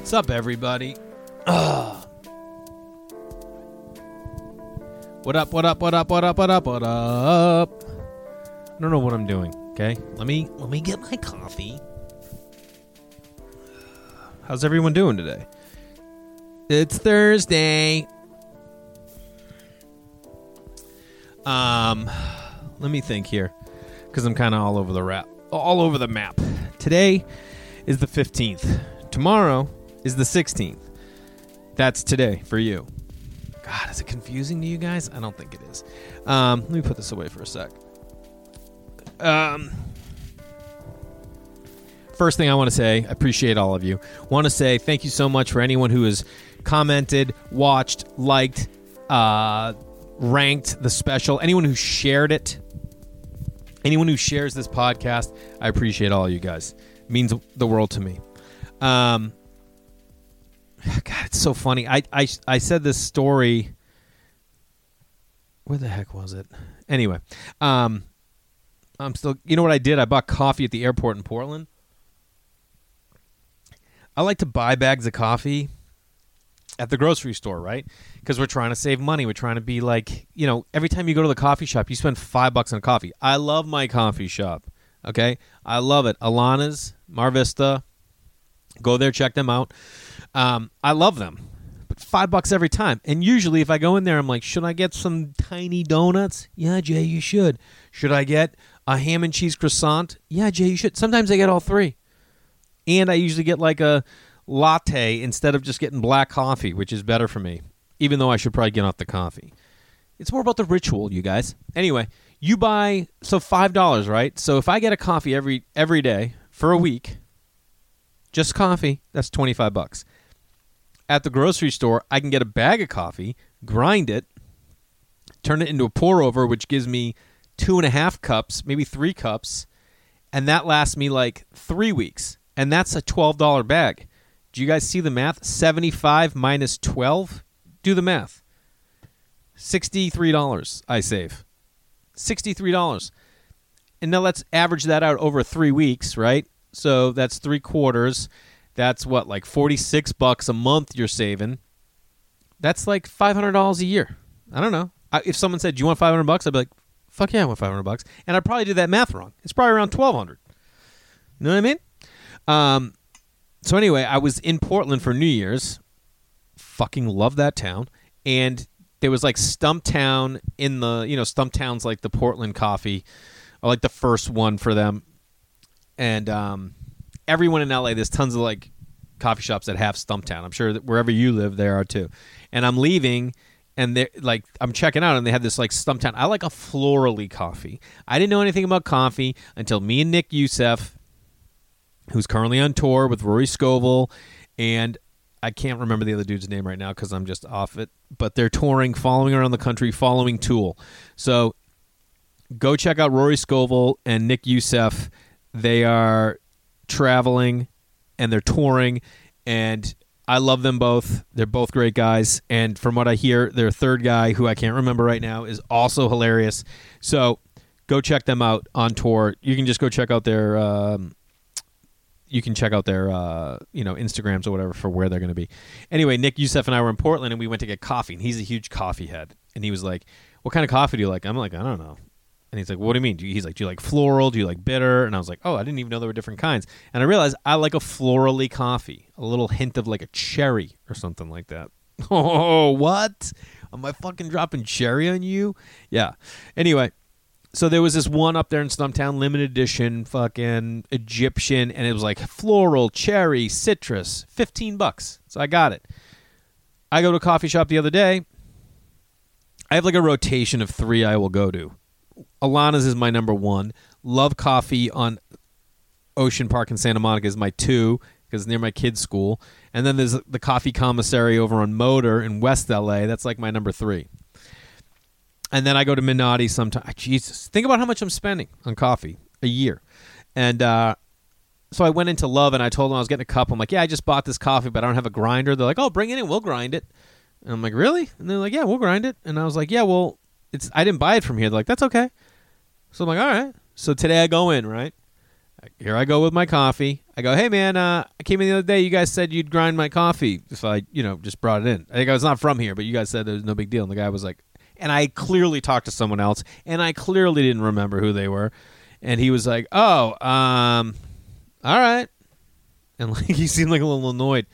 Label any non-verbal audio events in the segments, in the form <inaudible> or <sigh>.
What's up, everybody? Ugh. What up, what up, what up, what up, what up, what up? I don't know what I'm doing, okay? Let me let me get my coffee. How's everyone doing today? It's Thursday. Um let me think here cuz I'm kind of all over the rap all over the map. Today is the 15th. Tomorrow is the 16th. That's today for you. God, is it confusing to you guys? I don't think it is. Um, let me put this away for a sec. Um, first thing I want to say, I appreciate all of you. Want to say thank you so much for anyone who has commented, watched, liked, uh, ranked the special, anyone who shared it, anyone who shares this podcast. I appreciate all you guys. It means the world to me. Um, God, it's so funny. I, I I said this story. Where the heck was it? Anyway, um, I'm still. You know what I did? I bought coffee at the airport in Portland. I like to buy bags of coffee at the grocery store, right? Because we're trying to save money. We're trying to be like, you know, every time you go to the coffee shop, you spend five bucks on coffee. I love my coffee shop. Okay, I love it. Alana's, Mar Vista. Go there, check them out. Um, I love them. But five bucks every time. And usually, if I go in there, I'm like, should I get some tiny donuts? Yeah, Jay, you should. Should I get a ham and cheese croissant? Yeah, Jay, you should. Sometimes I get all three. And I usually get like a latte instead of just getting black coffee, which is better for me, even though I should probably get off the coffee. It's more about the ritual, you guys. Anyway, you buy so five dollars, right? So if I get a coffee every every day for a week, just coffee, that's twenty five bucks. At the grocery store, I can get a bag of coffee, grind it, turn it into a pour over, which gives me two and a half cups, maybe three cups, and that lasts me like three weeks. And that's a twelve dollar bag. Do you guys see the math? Seventy five minus twelve. Do the math. Sixty three dollars I save. Sixty three dollars. And now let's average that out over three weeks, right? So that's three quarters. That's what, like 46 bucks a month you're saving. That's like $500 a year. I don't know. I, if someone said, Do you want 500 bucks? I'd be like, Fuck yeah, I want 500 bucks. And I probably did that math wrong. It's probably around 1200 You know what I mean? Um, so anyway, I was in Portland for New Year's. Fucking love that town. And there was like Stumptown in the, you know, Stumptown's like the Portland coffee, or like the first one for them. And um, everyone in LA, there's tons of like coffee shops that have Stumptown. I'm sure that wherever you live, there are too. And I'm leaving, and they're like, I'm checking out, and they have this like Stumptown. I like a florally coffee. I didn't know anything about coffee until me and Nick Youssef, who's currently on tour with Rory Scovel, and I can't remember the other dude's name right now because I'm just off it. But they're touring, following around the country, following Tool. So go check out Rory Scovel and Nick Youssef. They are traveling and they're touring, and I love them both. They're both great guys. And from what I hear, their third guy, who I can't remember right now, is also hilarious. So go check them out on tour. You can just go check out their. Um, you can check out their uh, you know Instagrams or whatever for where they're going to be. Anyway, Nick Youssef and I were in Portland and we went to get coffee. And he's a huge coffee head, and he was like, "What kind of coffee do you like?" I'm like, "I don't know." And he's like, "What do you mean?" He's like, "Do you like floral? Do you like bitter?" And I was like, "Oh, I didn't even know there were different kinds." And I realized I like a florally coffee, a little hint of like a cherry or something like that. <laughs> Oh, what? Am I fucking dropping cherry on you? Yeah. Anyway, so there was this one up there in Stumptown, limited edition, fucking Egyptian, and it was like floral, cherry, citrus, fifteen bucks. So I got it. I go to a coffee shop the other day. I have like a rotation of three I will go to. Alana's is my number one. Love Coffee on Ocean Park in Santa Monica is my two because near my kids' school. And then there's the Coffee Commissary over on Motor in West LA. That's like my number three. And then I go to Menotti sometimes. Jesus, think about how much I'm spending on coffee a year. And uh, so I went into Love and I told them I was getting a cup. I'm like, yeah, I just bought this coffee, but I don't have a grinder. They're like, oh, bring it in, we'll grind it. And I'm like, really? And they're like, yeah, we'll grind it. And I was like, yeah, well, it's I didn't buy it from here. They're like, that's okay. So I'm like, all right. So today I go in, right? Here I go with my coffee. I go, hey man, uh, I came in the other day. You guys said you'd grind my coffee if I, you know, just brought it in. I think I was not from here, but you guys said was no big deal. And the guy was like, and I clearly talked to someone else, and I clearly didn't remember who they were. And he was like, oh, um, all right, and like <laughs> he seemed like a little annoyed.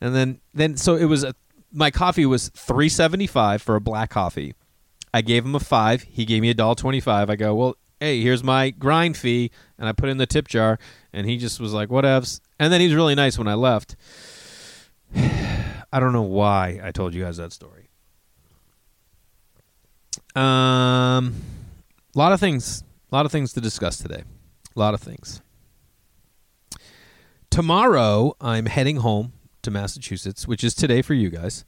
And then, then so it was a, my coffee was three seventy five for a black coffee. I gave him a five. He gave me a dollar twenty five. I go, well, hey, here's my grind fee, and I put it in the tip jar. And he just was like, whatevs. And then he was really nice when I left. <sighs> I don't know why I told you guys that story. Um, a lot of things, a lot of things to discuss today. A lot of things. Tomorrow, I'm heading home to Massachusetts, which is today for you guys,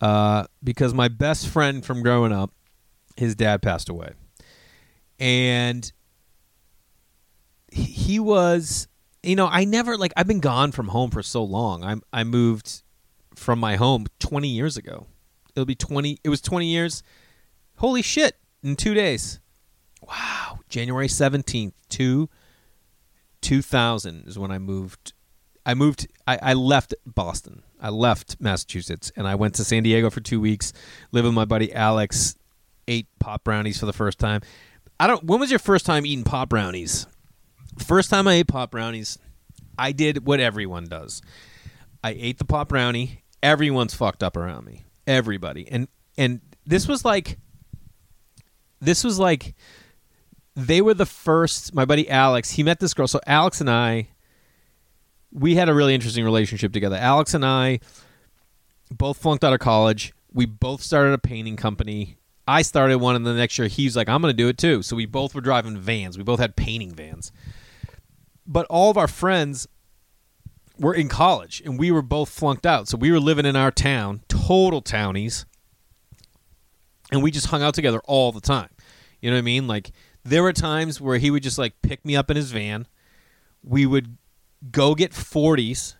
uh, because my best friend from growing up, his dad passed away, and he was, you know, I never like I've been gone from home for so long. I'm I moved from my home 20 years ago. It'll be 20. It was 20 years. Holy shit! In two days. Wow. January 17th, two. 2000 is when I moved I moved. I, I left Boston. I left Massachusetts, and I went to San Diego for two weeks. Lived with my buddy Alex. Ate pop brownies for the first time. I don't. When was your first time eating pop brownies? First time I ate pop brownies, I did what everyone does. I ate the pop brownie. Everyone's fucked up around me. Everybody. And and this was like. This was like. They were the first. My buddy Alex. He met this girl. So Alex and I we had a really interesting relationship together. Alex and I both flunked out of college. We both started a painting company. I started one, and the next year he's like, I'm going to do it too. So we both were driving vans. We both had painting vans. But all of our friends were in college, and we were both flunked out. So we were living in our town, total townies, and we just hung out together all the time. You know what I mean? Like, there were times where he would just like pick me up in his van. We would go get 40s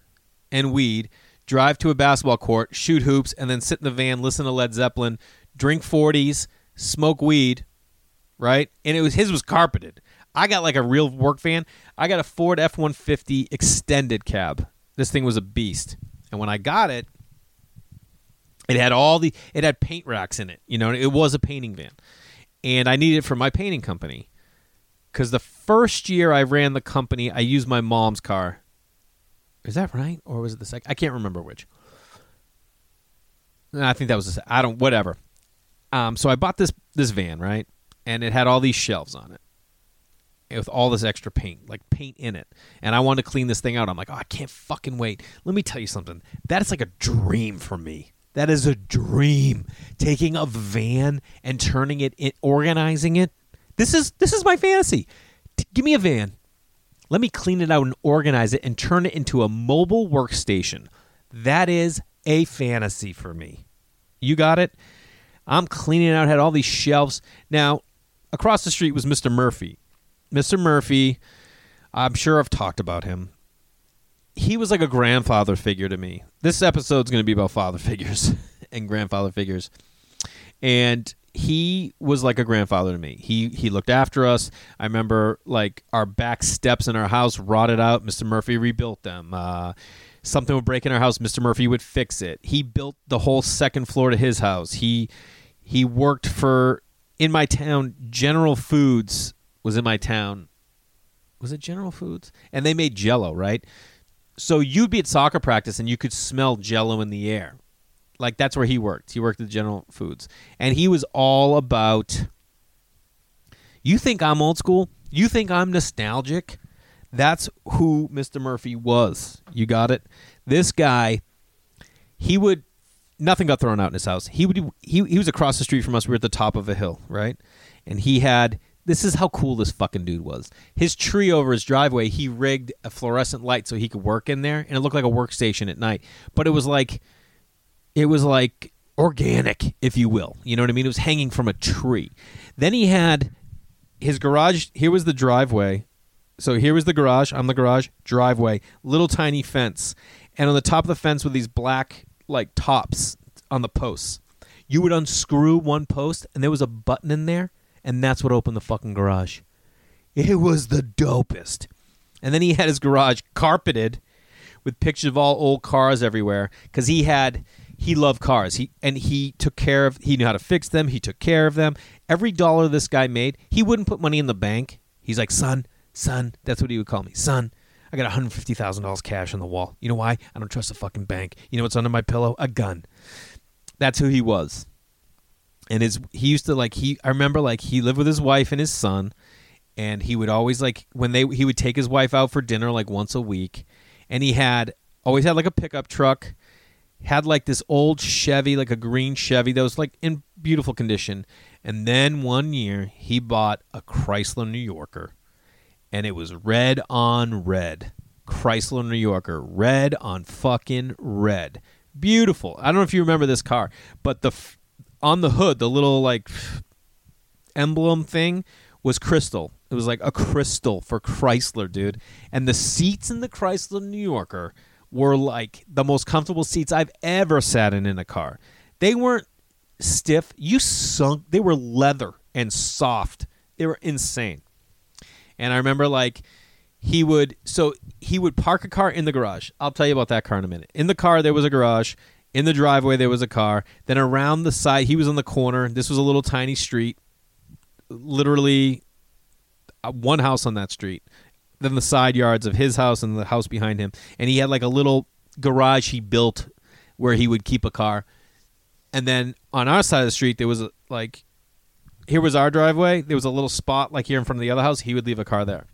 and weed, drive to a basketball court, shoot hoops, and then sit in the van, listen to Led Zeppelin, drink 40s, smoke weed, right? And it was his was carpeted. I got like a real work van. I got a Ford F 150 extended cab. This thing was a beast. And when I got it, it had all the it had paint racks in it. You know, it was a painting van. And I needed it for my painting company because the first year I ran the company, I used my mom's car. Is that right, or was it the second? I can't remember which. I think that was. The, I don't. Whatever. Um, so I bought this this van right, and it had all these shelves on it with all this extra paint, like paint in it. And I wanted to clean this thing out. I'm like, oh, I can't fucking wait. Let me tell you something. That is like a dream for me. That is a dream. Taking a van and turning it in, organizing it this is this is my fantasy. T- give me a van. Let me clean it out and organize it and turn it into a mobile workstation. That is a fantasy for me. You got it? I'm cleaning out, had all these shelves. Now, across the street was Mr. Murphy. Mr. Murphy, I'm sure I've talked about him. He was like a grandfather figure to me. This episode's going to be about father <laughs> figures and grandfather figures. And he was like a grandfather to me. He he looked after us. I remember like our back steps in our house rotted out. Mr. Murphy rebuilt them. Uh, something would break in our house. Mr. Murphy would fix it. He built the whole second floor to his house. He he worked for in my town. General Foods was in my town. Was it General Foods? And they made Jello, right? So you'd be at soccer practice and you could smell Jello in the air like that's where he worked. He worked at General Foods, and he was all about. You think I'm old school? You think I'm nostalgic? That's who Mr. Murphy was. You got it. This guy, he would nothing got thrown out in his house. He would he he was across the street from us. We were at the top of a hill, right? And he had this is how cool this fucking dude was. His tree over his driveway, he rigged a fluorescent light so he could work in there, and it looked like a workstation at night. But it was like it was like organic, if you will. You know what I mean? It was hanging from a tree. Then he had his garage. Here was the driveway. So here was the garage. I'm the garage. Driveway. Little tiny fence. And on the top of the fence were these black, like, tops on the posts. You would unscrew one post, and there was a button in there, and that's what opened the fucking garage. It was the dopest. And then he had his garage carpeted with pictures of all old cars everywhere because he had he loved cars. He and he took care of. He knew how to fix them. He took care of them. Every dollar this guy made, he wouldn't put money in the bank. He's like, son, son. That's what he would call me, son. I got one hundred fifty thousand dollars cash on the wall. You know why? I don't trust a fucking bank. You know what's under my pillow? A gun. That's who he was. And his he used to like he. I remember like he lived with his wife and his son, and he would always like when they he would take his wife out for dinner like once a week, and he had always had like a pickup truck had like this old Chevy, like a green Chevy that was like in beautiful condition. And then one year he bought a Chrysler New Yorker and it was red on red. Chrysler New Yorker, red on fucking red. Beautiful. I don't know if you remember this car, but the f- on the hood, the little like emblem thing was crystal. It was like a crystal for Chrysler, dude. And the seats in the Chrysler New Yorker were like the most comfortable seats I've ever sat in in a car. They weren't stiff. You sunk. They were leather and soft. They were insane. And I remember like he would so he would park a car in the garage. I'll tell you about that car in a minute. In the car there was a garage. In the driveway there was a car. Then around the side he was on the corner. This was a little tiny street. Literally uh, one house on that street Then the side yards of his house and the house behind him. And he had like a little garage he built where he would keep a car. And then on our side of the street, there was like, here was our driveway. There was a little spot like here in front of the other house. He would leave a car there.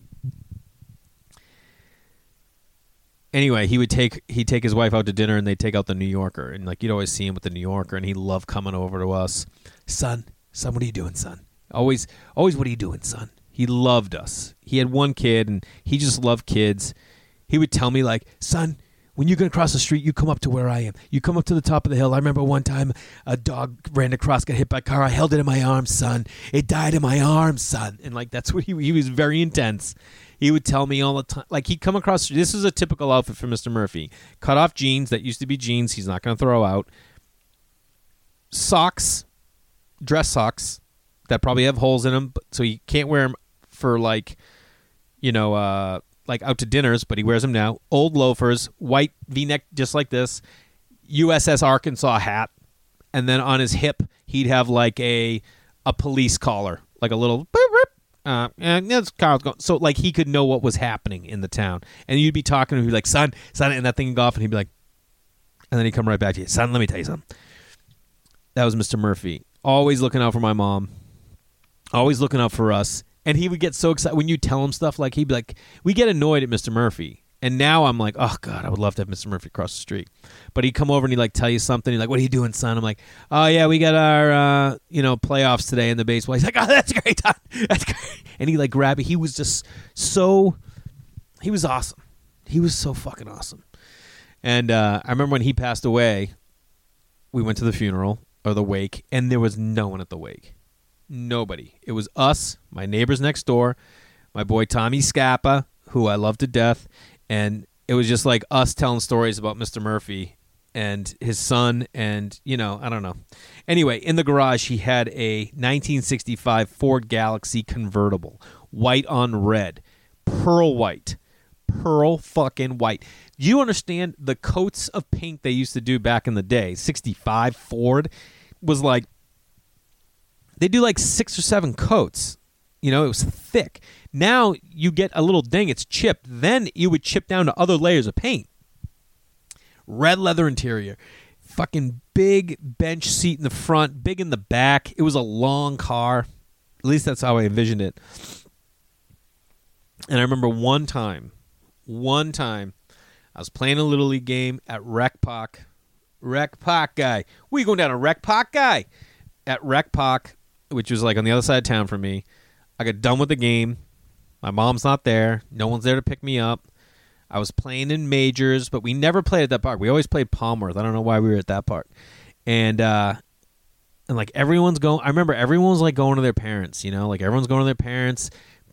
Anyway, he would take he'd take his wife out to dinner and they'd take out the New Yorker and like you'd always see him with the New Yorker and he loved coming over to us. Son, son, what are you doing, son? Always always what are you doing, son? He loved us. He had one kid and he just loved kids. He would tell me like, "Son, when you're going to cross the street, you come up to where I am. You come up to the top of the hill. I remember one time a dog ran across, got hit by a car. I held it in my arms, son. It died in my arms, son. And like that's <laughs> what he he was very intense. He would tell me all the time. Like he'd come across. This is a typical outfit for Mr. Murphy. Cut off jeans that used to be jeans. He's not going to throw out. Socks, dress socks that probably have holes in them, so he can't wear them for like, you know, uh, like out to dinners, but he wears them now. Old loafers, white V-neck, just like this. USS Arkansas hat, and then on his hip he'd have like a a police collar, like a little. Uh, and that's Carl's going. So like he could know what was happening in the town, and you'd be talking to him, like, "Son, son," and that thing off, and he'd be like, and then he'd come right back to you, "Son, let me tell you something." That was Mr. Murphy, always looking out for my mom, always looking out for us, and he would get so excited when you tell him stuff like he'd be like, "We get annoyed at Mr. Murphy." And now I'm like, oh god, I would love to have Mr. Murphy across the street. But he'd come over and he'd like tell you something. He's like, "What are you doing, son?" I'm like, "Oh yeah, we got our uh, you know playoffs today in the baseball." He's like, "Oh, that's great. <laughs> That's great." And he like grabbed it. He was just so, he was awesome. He was so fucking awesome. And uh, I remember when he passed away, we went to the funeral or the wake, and there was no one at the wake. Nobody. It was us, my neighbors next door, my boy Tommy Scappa, who I love to death, and it was just like us telling stories about Mr. Murphy and his son and you know i don't know anyway in the garage he had a 1965 ford Galaxie convertible white on red pearl white pearl fucking white do you understand the coats of paint they used to do back in the day 65 ford was like they do like six or seven coats you know it was thick now you get a little ding it's chipped then you would chip down to other layers of paint red leather interior, fucking big bench seat in the front, big in the back. It was a long car. At least that's how I envisioned it. And I remember one time, one time, I was playing a little league game at Rec Park. Rec Park guy. We going down to Rec Park guy at Rec Park, which was like on the other side of town for me. I got done with the game. My mom's not there. No one's there to pick me up. I was playing in majors, but we never played at that park. We always played Palmworth. I don't know why we were at that park. And uh and like everyone's going I remember everyone was like going to their parents, you know, like everyone's going to their parents,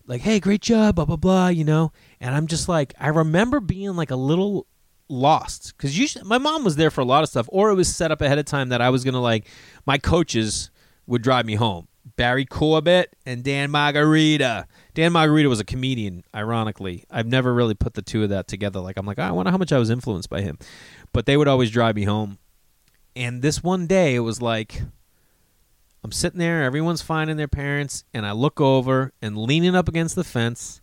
like, hey, great job, blah blah blah, you know. And I'm just like I remember being like a little lost because usually my mom was there for a lot of stuff, or it was set up ahead of time that I was gonna like my coaches would drive me home. Barry Corbett and Dan Margarita. Dan Margarita was a comedian. Ironically, I've never really put the two of that together. Like I'm like, oh, I wonder how much I was influenced by him. But they would always drive me home. And this one day, it was like I'm sitting there, everyone's finding their parents, and I look over and leaning up against the fence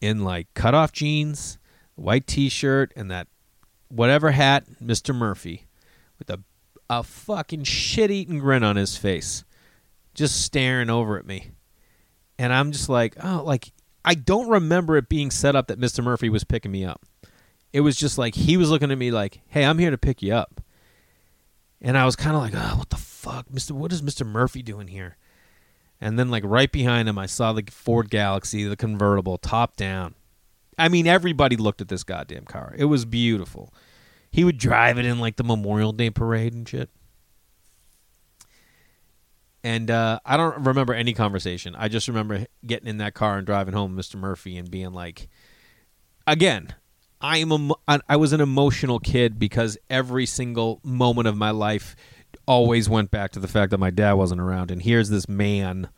in like cut off jeans, white t shirt, and that whatever hat, Mr. Murphy, with a a fucking shit eating grin on his face, just staring over at me. And I'm just like, oh, like I don't remember it being set up that Mr. Murphy was picking me up. It was just like he was looking at me like, "Hey, I'm here to pick you up." And I was kind of like, "Oh, what the fuck, Mister? What is Mister Murphy doing here?" And then, like right behind him, I saw the Ford Galaxie, the convertible, top down. I mean, everybody looked at this goddamn car. It was beautiful. He would drive it in like the Memorial Day parade and shit. And uh, I don't remember any conversation. I just remember getting in that car and driving home, Mr. Murphy, and being like, again, I am a, I was an emotional kid because every single moment of my life always went back to the fact that my dad wasn't around, and here's this man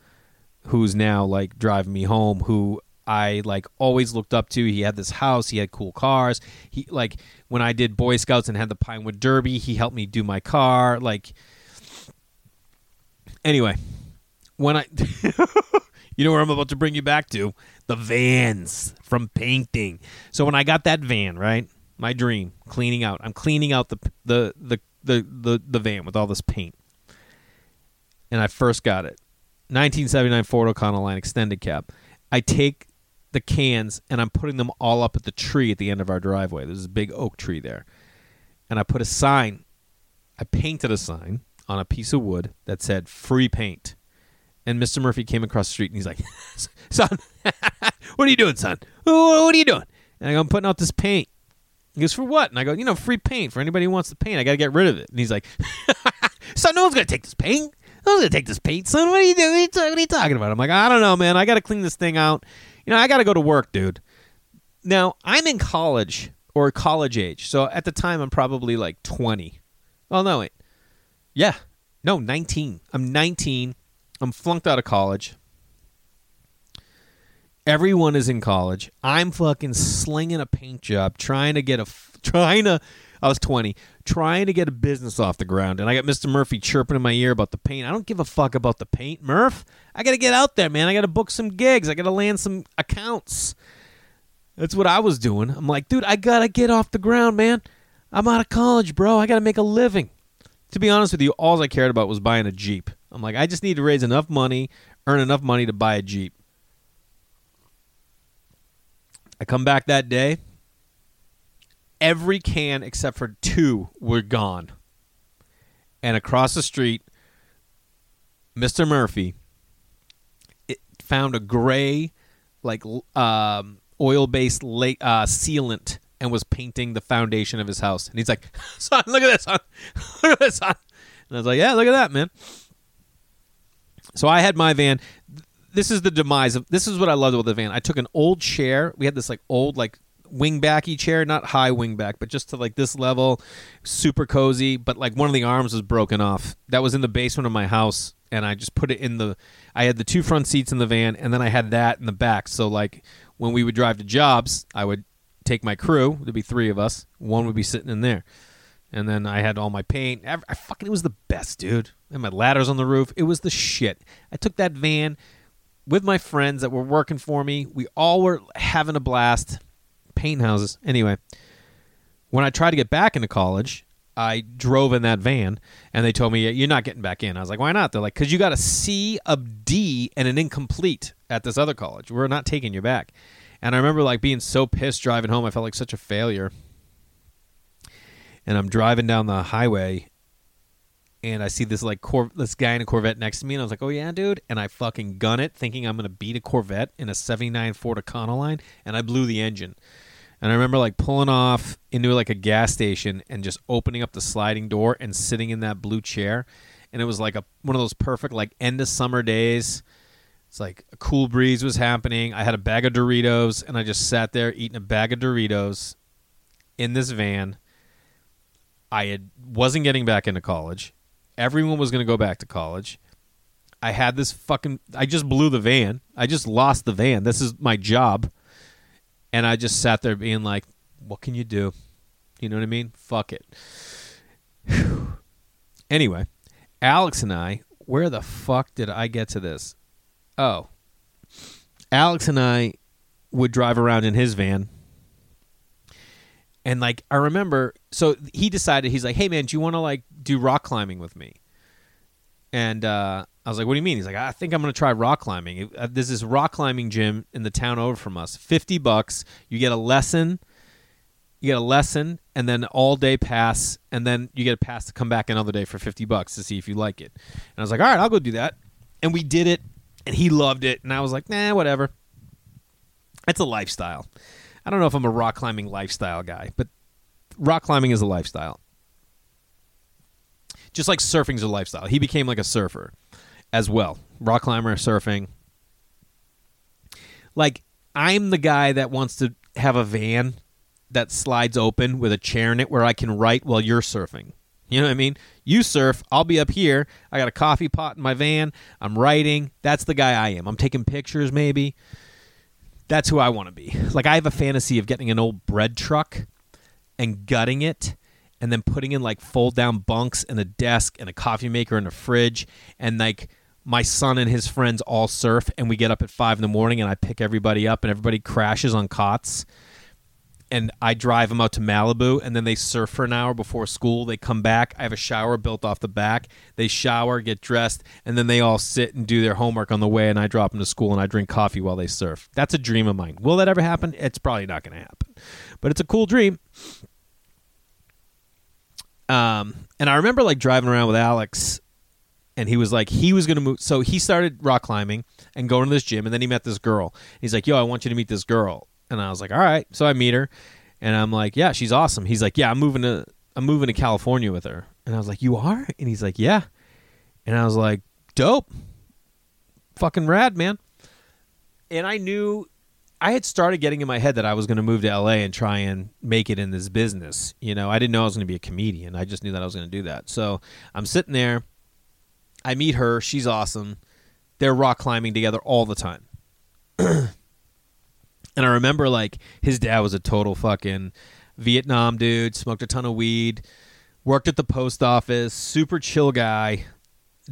who's now like driving me home, who I like always looked up to. He had this house, he had cool cars. He like when I did Boy Scouts and had the Pinewood Derby, he helped me do my car. Like anyway, when I <laughs> you know where I'm about to bring you back to the vans from painting. So when I got that van, right, my dream, cleaning out. I'm cleaning out the the the the the, the van with all this paint, and I first got it, 1979 Ford Econoline extended cab. I take the cans and I'm putting them all up at the tree at the end of our driveway. There's a big oak tree there, and I put a sign. I painted a sign on a piece of wood that said "free paint." And Mr. Murphy came across the street and he's like, <laughs> "Son, <laughs> what are you doing, son? What are you doing?" And I go, "I'm putting out this paint." He goes, "For what?" And I go, "You know, free paint for anybody who wants the paint. I got to get rid of it." And he's like, <laughs> "Son, no one's gonna take this paint. No one's gonna take this paint, son. What are you doing? What are you talking about?" I'm like, "I don't know, man. I got to clean this thing out. You know, I got to go to work, dude." Now I'm in college or college age, so at the time I'm probably like 20. Oh no, wait, yeah, no, 19. I'm 19 I'm flunked out of college. Everyone is in college. I'm fucking slinging a paint job, trying to get a, trying to. I was 20, trying to get a business off the ground, and I got Mr. Murphy chirping in my ear about the paint. I don't give a fuck about the paint, Murph. I got to get out there, man. I got to book some gigs. I got to land some accounts. That's what I was doing. I'm like, dude, I gotta get off the ground, man. I'm out of college, bro. I gotta make a living. To be honest with you, all I cared about was buying a Jeep. I'm like, I just need to raise enough money, earn enough money to buy a Jeep. I come back that day. Every can except for two were gone. And across the street, Mr. Murphy found a gray, like um, oil-based uh, sealant and was painting the foundation of his house. And he's like, <laughs> "Son, look at this, son. <laughs> look at this, son." And I was like, "Yeah, look at that, man." So I had my van. This is the demise of. This is what I loved about the van. I took an old chair. We had this like old like wingbacky chair, not high wingback, but just to like this level, super cozy. But like one of the arms was broken off. That was in the basement of my house, and I just put it in the. I had the two front seats in the van, and then I had that in the back. So like when we would drive to jobs, I would take my crew. There'd be three of us. One would be sitting in there and then I had all my paint. I, fucking it was the best, dude. And my ladders on the roof. It was the shit. I took that van with my friends that were working for me. We all were having a blast. Paint houses. Anyway, when I tried to get back into college, I drove in that van, and they told me you're not getting back in. I was like, why not? They're like, because you got a C, a D, and an incomplete at this other college. We're not taking you back. And I remember like being so pissed driving home. I felt like such a failure and I'm driving down the highway and I see this like cor- this guy in a Corvette next to me, and I was like, "Oh yeah, dude!" And I fucking gun it, thinking I'm gonna beat a Corvette in a '79 Ford Econoline, and I blew the engine. And I remember like pulling off into like a gas station and just opening up the sliding door and sitting in that blue chair, and it was like a one of those perfect like end of summer days. It's like a cool breeze was happening. I had a bag of Doritos, and I just sat there eating a bag of Doritos in this van I had wasn't getting back into college. Everyone was going to go back to college. I had this fucking. I just blew the van. I just lost the van. This is my job, and I just sat there being like, "What can you do?" You know what I mean? Fuck it. <sighs> anyway, Alex and I. Where the fuck did I get to this? Oh, Alex and I would drive around in his van. And like I remember, so he decided he's like, "Hey man, do you want to like do rock climbing with me?" And uh, I was like, "What do you mean?" He's like, "I think I'm going to try rock climbing." Uh, There's this rock climbing gym in the town over from us. Fifty bucks. You get a lesson. You get a lesson, and then all day pass, and then you get a pass to come back another day for fifty bucks to see if you like it. And I was like, "All right, I'll go do that." And we did it, and he loved it, and I was like, "Nah, whatever." It's a lifestyle. I don't know if I'm a rock climbing lifestyle guy, but rock climbing is a lifestyle. Just like surfing's a lifestyle. He became like a surfer as well. Rock climber, surfing. Like I'm the guy that wants to have a van that slides open with a chair in it where I can write while you're surfing. You know what I mean? You surf, I'll be up here. I got a coffee pot in my van. I'm writing. That's the guy I am. I'm taking pictures maybe that's who I want to be. Like I have a fantasy of getting an old bread truck and gutting it and then putting in like fold down bunks and a desk and a coffee maker and a fridge and like my son and his friends all surf and we get up at five in the morning and I pick everybody up and everybody crashes on cots and I drive them out to Malibu and then they surf for an hour before school. They come back. I have a shower built off the back. They shower, get dressed, and then they all sit and do their homework on the way and I drop them to school and I drink coffee while they surf. That's a dream of mine. Will that ever happen? It's probably not going to happen. But it's a cool dream. Um and I remember like driving around with Alex and he was like he was going to move so he started rock climbing and going to this gym and then he met this girl. He's like, "Yo, I want you to meet this girl." And I was like, all right. So I meet her, and I'm like, yeah, she's awesome. He's like, yeah, I'm moving to I'm moving to California with her. And I was like, you are? And he's like, yeah. And I was like, dope, fucking rad, man. And I knew I had started getting in my head that I was going to move to LA and try and make it in this business. You know, I didn't know I was going to be a comedian. I just knew that I was going to do that. So I'm sitting there. I meet her. She's awesome. They're rock climbing together all the time. <clears throat> And I remember like his dad was a total fucking Vietnam dude, smoked a ton of weed, worked at the post office, super chill guy,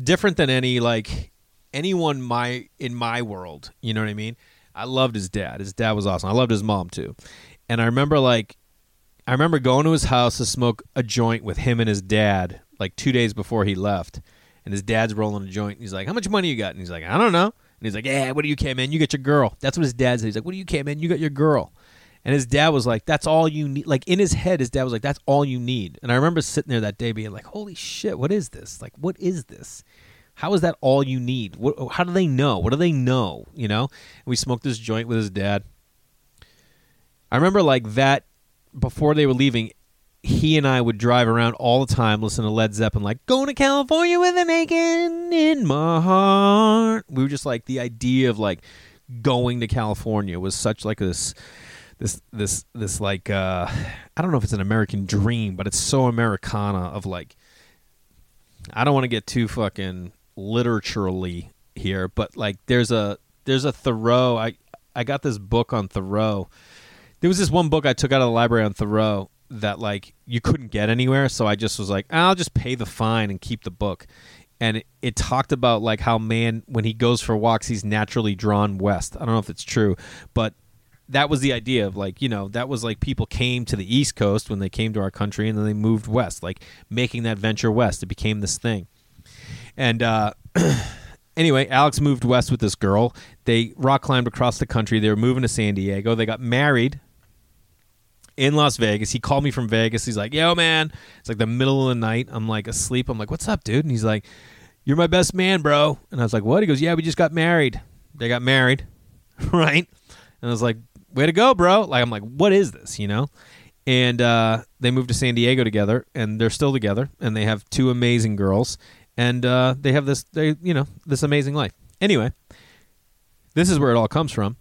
different than any like anyone my in my world, you know what I mean? I loved his dad. His dad was awesome. I loved his mom too. And I remember like I remember going to his house to smoke a joint with him and his dad like 2 days before he left. And his dad's rolling a joint. He's like, "How much money you got?" And he's like, "I don't know." And he's like, "Yeah, what do you care, man? You got your girl." That's what his dad said. He's like, "What do you care, man? You got your girl." And his dad was like, "That's all you need." Like in his head, his dad was like, "That's all you need." And I remember sitting there that day, being like, "Holy shit, what is this? Like, what is this? How is that all you need? What, oh, how do they know? What do they know? You know?" And we smoked this joint with his dad. I remember like that before they were leaving he and I would drive around all the time, listen to Led Zeppelin, like going to California with an aching in my heart. We were just like the idea of like going to California was such like this, this, this, this like uh, I don't know if it's an American dream, but it's so Americana of like. I don't want to get too fucking literaturally here, but like there's a there's a Thoreau. I I got this book on Thoreau. There was this one book I took out of the library on Thoreau that like you couldn't get anywhere so i just was like i'll just pay the fine and keep the book. And it, it, talked about like how man when he goes for walks he's naturally drawn west. I don't know if it's true but that was the idea of like you know that was like people came to the east coast when they came to our country and then they moved west like making that venture west. It became this thing. And uh <clears throat> anyway alex moved west with this girl. They rock climbed across the country. They were moving to san diego. They got married in Las Vegas. He called me from Vegas. He's like, "Yo, man." It's like the middle of the night. I'm like asleep. I'm like, "What's up, dude?" And he's like, "You're my best man, bro." And I was like, "What?" He goes, "Yeah, we just got married." They got married, <laughs> right? And I was like, "Way to go, bro!" Like I'm like, "What is this?" You know? And uh, they moved to San Diego together, and they're still together, and they have two amazing girls, and uh, they have this, they you know, this amazing life. Anyway, this is where it all comes from.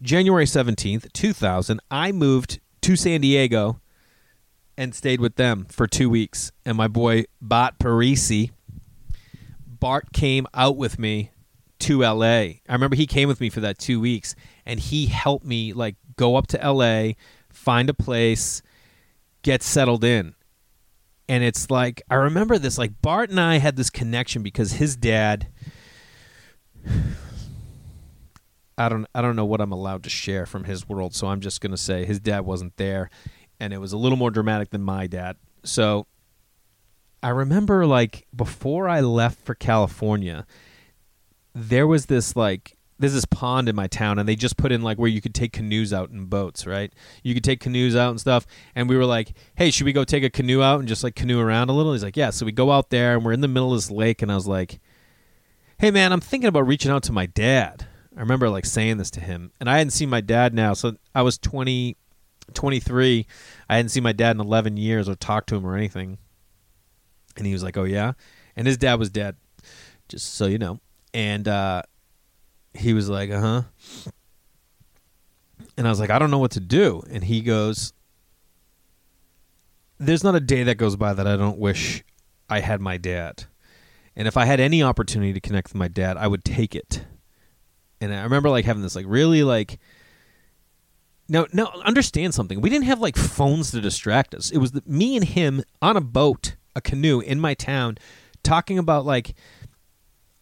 January 17th, 2000, I moved to San Diego and stayed with them for two weeks. And my boy Bart Parisi, Bart came out with me to LA. I remember he came with me for that 2 weeks and he helped me like go up to LA, find a place, get settled in. And it's like I remember this like Bart and I had this connection because his dad I don't I don't know what I'm allowed to share from his world, so I'm just going to say his dad wasn't there and it was a little more dramatic than my dad. So I remember like before I left for California, there was this like there's this pond in my town and they just put in like where you could take canoes out in boats, right? You could take canoes out and stuff. And we were like, hey, should we go take a canoe out and just like canoe around a little? He's like, yeah. So we go out there and we're in the middle of this lake. And I was like, hey, man, I'm thinking about reaching out to my dad. I remember like saying this to him. And I hadn't seen my dad now. So I was 20, 23. I hadn't seen my dad in 11 years or talked to him or anything. And he was like, oh, yeah. And his dad was dead, just so you know. And, uh, he was like, uh huh. And I was like, I don't know what to do. And he goes, There's not a day that goes by that I don't wish I had my dad. And if I had any opportunity to connect with my dad, I would take it. And I remember like having this like really like now now understand something. We didn't have like phones to distract us. It was the, me and him on a boat, a canoe in my town, talking about like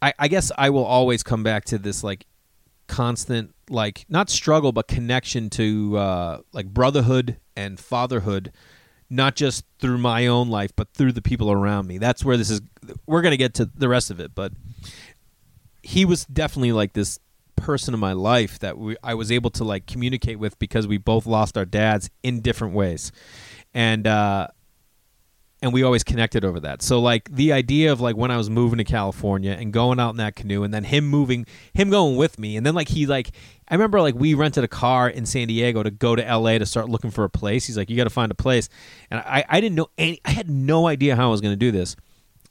I, I guess I will always come back to this like constant like not struggle but connection to uh, like brotherhood and fatherhood not just through my own life but through the people around me that's where this is we're going to get to the rest of it but he was definitely like this person in my life that we, I was able to like communicate with because we both lost our dads in different ways and uh, and we always connected over that. So like the idea of like when I was moving to California and going out in that canoe and then him moving him going with me and then like he like I remember like we rented a car in San Diego to go to LA to start looking for a place. He's like you got to find a place. And I I didn't know any I had no idea how I was going to do this.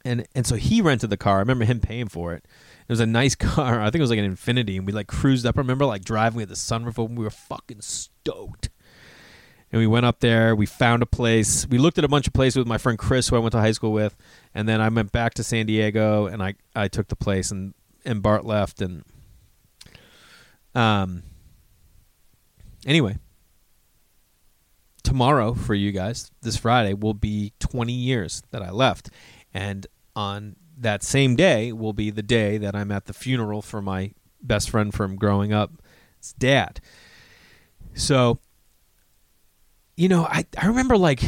And and so he rented the car. I remember him paying for it. It was a nice <laughs> car. I think it was like an Infiniti and we like cruised up. I remember like driving with the sunroof open. We were fucking stoked and we went up there. We found a place. We looked at a bunch of places with my friend Chris, who I went to high school with, and then I went back to San Diego, and I I took the place, and and Bart left, and um. Anyway, tomorrow for you guys, this Friday will be 20 years that I left, and on that same day will be the day that I'm at the funeral for my best friend from growing up, his dad. So you know, I I remember like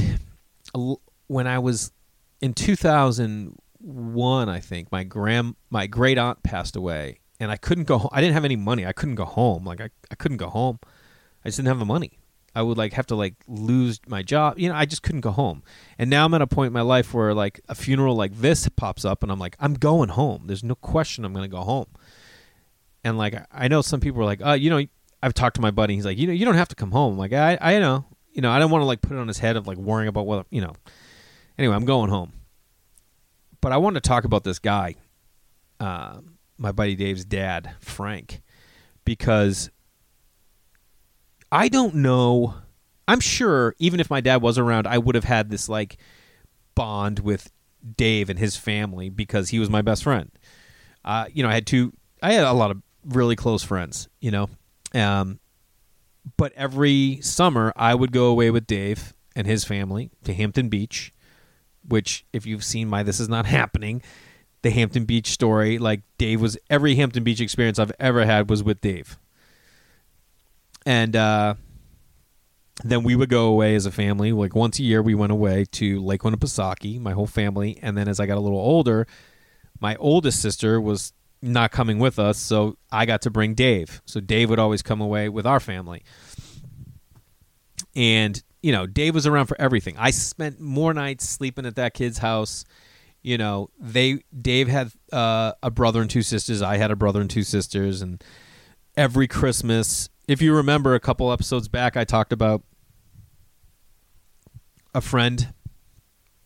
when I was in 2001, I think my grand my great aunt passed away, and I couldn't go. home. I didn't have any money. I couldn't go home. Like I I couldn't go home. I just didn't have the money. I would like have to like lose my job. You know, I just couldn't go home. And now I'm at a point in my life where like a funeral like this pops up, and I'm like, I'm going home. There's no question I'm going to go home. And like I know some people are like, oh, you know, I've talked to my buddy. He's like, you know, you don't have to come home. I'm like I I know you know, I don't want to like put it on his head of like worrying about what you know. Anyway, I'm going home, but I wanted to talk about this guy, uh, my buddy Dave's dad, Frank, because I don't know. I'm sure even if my dad was around, I would have had this like bond with Dave and his family because he was my best friend. Uh, you know, I had two. I had a lot of really close friends. You know, um, but every summer I would go away with Dave and his family to Hampton Beach, which if you've seen my This Is Not Happening, the Hampton Beach story, like Dave was every Hampton Beach experience I've ever had was with Dave. And uh, then we would go away as a family. Like once a year, we went away to Lake Winnipesaukee, my whole family. And then as I got a little older, my oldest sister was not coming with us, so I got to bring Dave. So Dave would always come away with our family. And, you know, Dave was around for everything. I spent more nights sleeping at that kid's house. You know, they Dave had uh, a brother and two sisters. I had a brother and two sisters, and every Christmas, if you remember a couple episodes back, I talked about a friend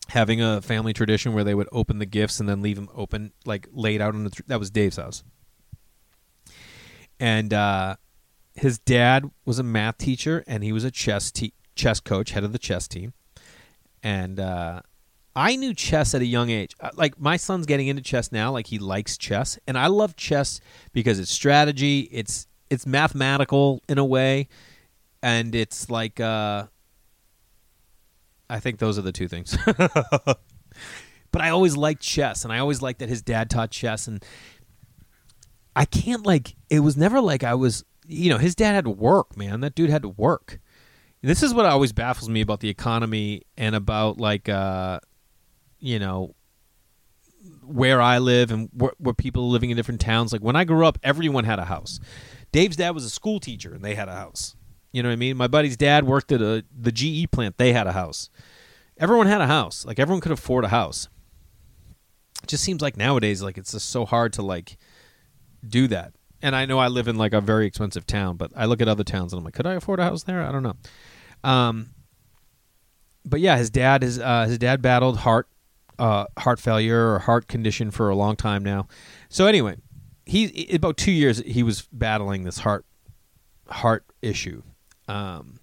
having a family tradition where they would open the gifts and then leave them open, like laid out on the. Th- that was Dave's house, and uh, his dad was a math teacher and he was a chess te- chess coach, head of the chess team, and uh, I knew chess at a young age. Uh, Like my son's getting into chess now, like he likes chess, and I love chess because it's strategy, it's it's mathematical in a way, and it's like uh I think those are the two things. <laughs> but I always liked chess and I always liked that his dad taught chess and I can't like it was never like I was you know, his dad had to work, man. That dude had to work. This is what always baffles me about the economy and about like uh you know where I live and where, where people are living in different towns. Like when I grew up, everyone had a house. Dave's dad was a school teacher and they had a house. You know what I mean? My buddy's dad worked at a the GE plant. They had a house. Everyone had a house. Like everyone could afford a house. It just seems like nowadays, like it's just so hard to like do that. And I know I live in like a very expensive town, but I look at other towns and I'm like, could I afford a house there? I don't know. Um, but yeah, his dad is uh, his dad battled heart uh, heart failure or heart condition for a long time now. So anyway, he about two years he was battling this heart heart issue, um,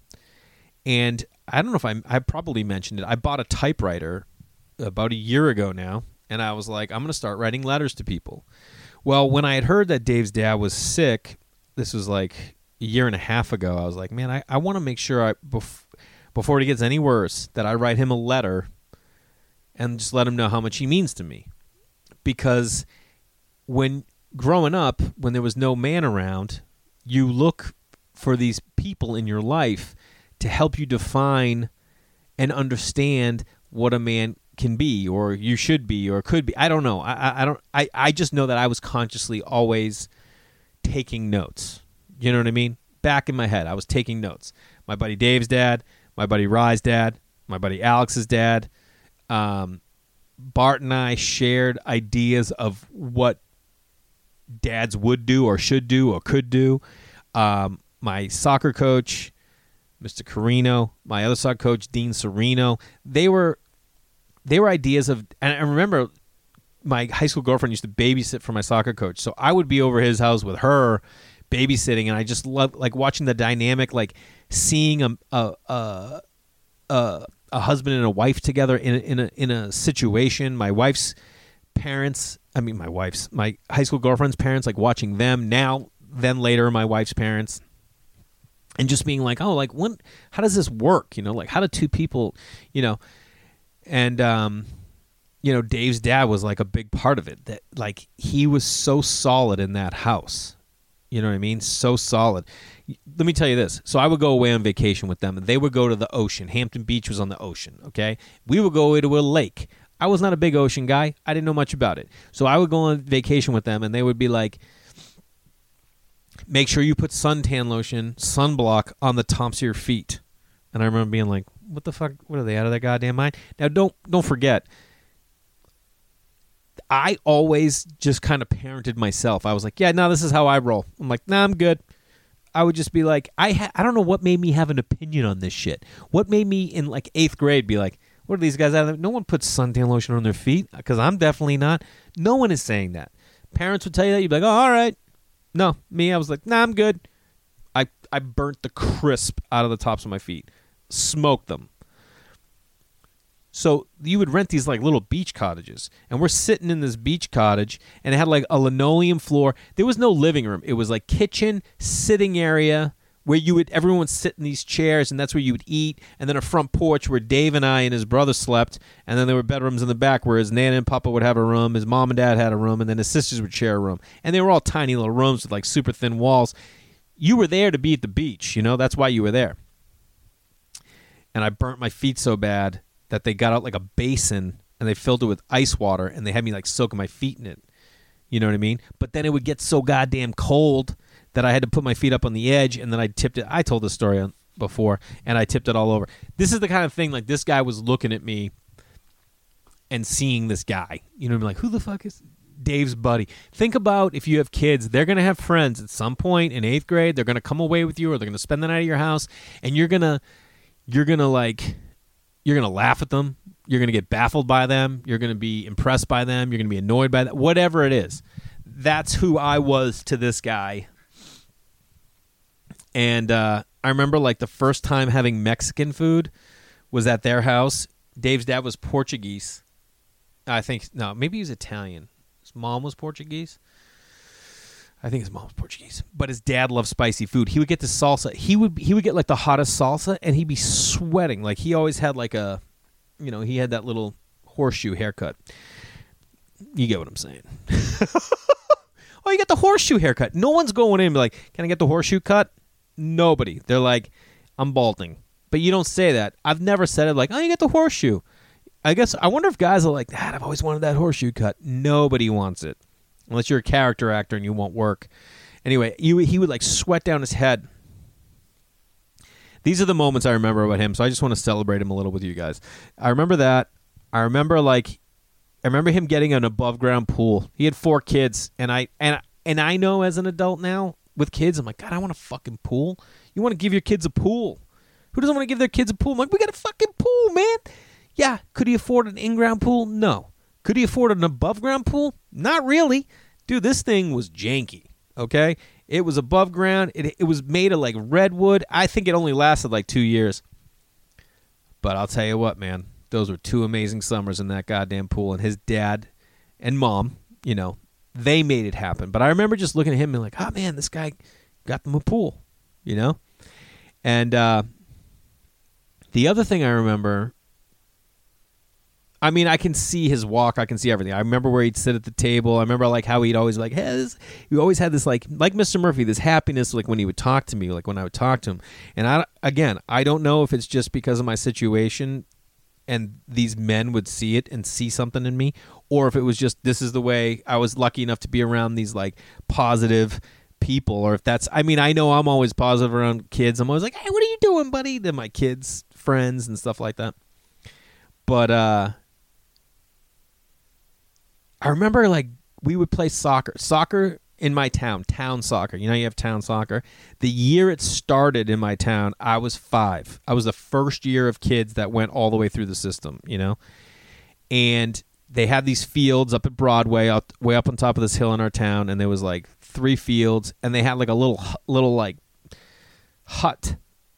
and I don't know if I I probably mentioned it. I bought a typewriter about a year ago now, and I was like, I'm to start writing letters to people. Well, when I had heard that Dave's dad was sick, this was like a year and a half ago. I was like, man, I, I want to make sure I bef- before it gets any worse that I write him a letter and just let him know how much he means to me. Because when growing up, when there was no man around, you look for these people in your life to help you define and understand what a man can be or you should be or could be. I don't know. I, I, don't I, I just know that I was consciously always taking notes. You know what I mean? Back in my head, I was taking notes. My buddy Dave's dad, my buddy Rye's dad, my buddy Alex's dad, um, Bart and I shared ideas of what dads would do or should do or could do. Um, my soccer coach, Mr. Carino, my other soccer coach, Dean Sereno, they were they were ideas of and I remember my high school girlfriend used to babysit for my soccer coach. So I would be over his house with her babysitting and I just love like watching the dynamic like seeing a a a, a, a husband and a wife together in a, in a in a situation. My wife's parents, I mean my wife's my high school girlfriend's parents like watching them now then later my wife's parents. And just being like, "Oh, like when how does this work? You know, like how do two people, you know, and um you know dave's dad was like a big part of it that like he was so solid in that house. You know what i mean? So solid. Let me tell you this. So i would go away on vacation with them. They would go to the ocean. Hampton beach was on the ocean okay? We would go away to a lake i was not a big ocean guy. I didn't know much about it. So i would go on vacation with them and they would be like make sure you put suntan lotion sunblock on the tops of your feet. And i remember being like what the fuck? What are they out of their goddamn mind? Now don't don't forget i always just kind of parented myself. I was like yeah no this is how i roll. I'm like nah i'm good. I would just be like i ha- i don't know what made me have an opinion on this shit. What made me in like eighth grade be like what are these guys out of no one puts suntan lotion on their feet because i'm definitely not no one is saying that parents would tell you that you'd be like oh all right no me i was like nah i'm good i i burnt the crisp out of the tops of my feet smoked them. So you would rent these like little beach cottages, and we're sitting in this beach cottage, and it had like a linoleum floor. There was no living room. It was like kitchen, sitting area where you would everyone would sit in these chairs, and that's where you would eat, and then a front porch where Dave and I and his brother slept, and then there were bedrooms in the back where his nana and papa would have a room, his mom and dad had a room, and then his sisters would share a room, and they were all tiny little rooms with like super thin walls. You were there to be at the beach, you know. That's why you were there and I burnt my feet so bad that they got out like a basin and they filled it with ice water and they had me like soaking my feet in it. You know what I mean? But then it would get so goddamn cold that I had to put my feet up on the edge and then I tipped it. I told this story before and I tipped it all over. This is the kind of thing like this guy was looking at me and seeing this guy. You know what I mean? Like, who the fuck is Dave's buddy? Think about if you have kids, they're going to have friends at some point in eighth grade. They're going to come away with you or they're going to spend the night at your house and you're going to you're gonna like you're gonna laugh at them you're gonna get baffled by them you're gonna be impressed by them you're gonna be annoyed by that whatever it is that's who i was to this guy and uh, i remember like the first time having mexican food was at their house dave's dad was portuguese I think no, maybe he was Italian. His mom was Portuguese. I think his mom was Portuguese, but his dad loved spicy food. He would get the salsa. He would he would get like the hottest salsa, and he'd be sweating. Like he always had like a, you know, he had that little horseshoe haircut. You get what I'm saying? <laughs> oh, you got the horseshoe haircut. No one's going in and be like, "Can I get the horseshoe cut?" Nobody. They're like, "I'm balding," but you don't say that. I've never said it like, "Oh, you get the horseshoe." I guess I wonder if guys are like that. I've always wanted that horseshoe cut. Nobody wants it, unless you're a character actor and you won't work. Anyway, you, he would like sweat down his head. These are the moments I remember about him, so I just want to celebrate him a little with you guys. I remember that. I remember like, I remember him getting an above ground pool. He had four kids, and I and and I know as an adult now with kids, I'm like, God, I want a fucking pool. You want to give your kids a pool? Who doesn't want to give their kids a pool? I'm like, we got a fucking pool, man. Yeah. Could he afford an in ground pool? No. Could he afford an above ground pool? Not really. Dude, this thing was janky. Okay? It was above ground. It, it was made of like redwood. I think it only lasted like two years. But I'll tell you what, man. Those were two amazing summers in that goddamn pool. And his dad and mom, you know, they made it happen. But I remember just looking at him and like, oh man, this guy got them a pool, you know? And uh, the other thing I remember I mean, I can see his walk. I can see everything. I remember where he'd sit at the table. I remember like how he'd always like, hey, this, he always had this like, like Mr. Murphy, this happiness like when he would talk to me, like when I would talk to him. And I, again, I don't know if it's just because of my situation, and these men would see it and see something in me, or if it was just this is the way I was lucky enough to be around these like positive people, or if that's. I mean, I know I'm always positive around kids. I'm always like, hey, what are you doing, buddy? To my kids, friends, and stuff like that. But uh I remember like we would play soccer. Soccer in my town, town soccer. You know, you have town soccer. The year it started in my town, I was five. I was the first year of kids that went all the way through the system, you know? And they had these fields up at Broadway, up, way up on top of this hill in our town, and there was like three fields, and they had like a little, little like hut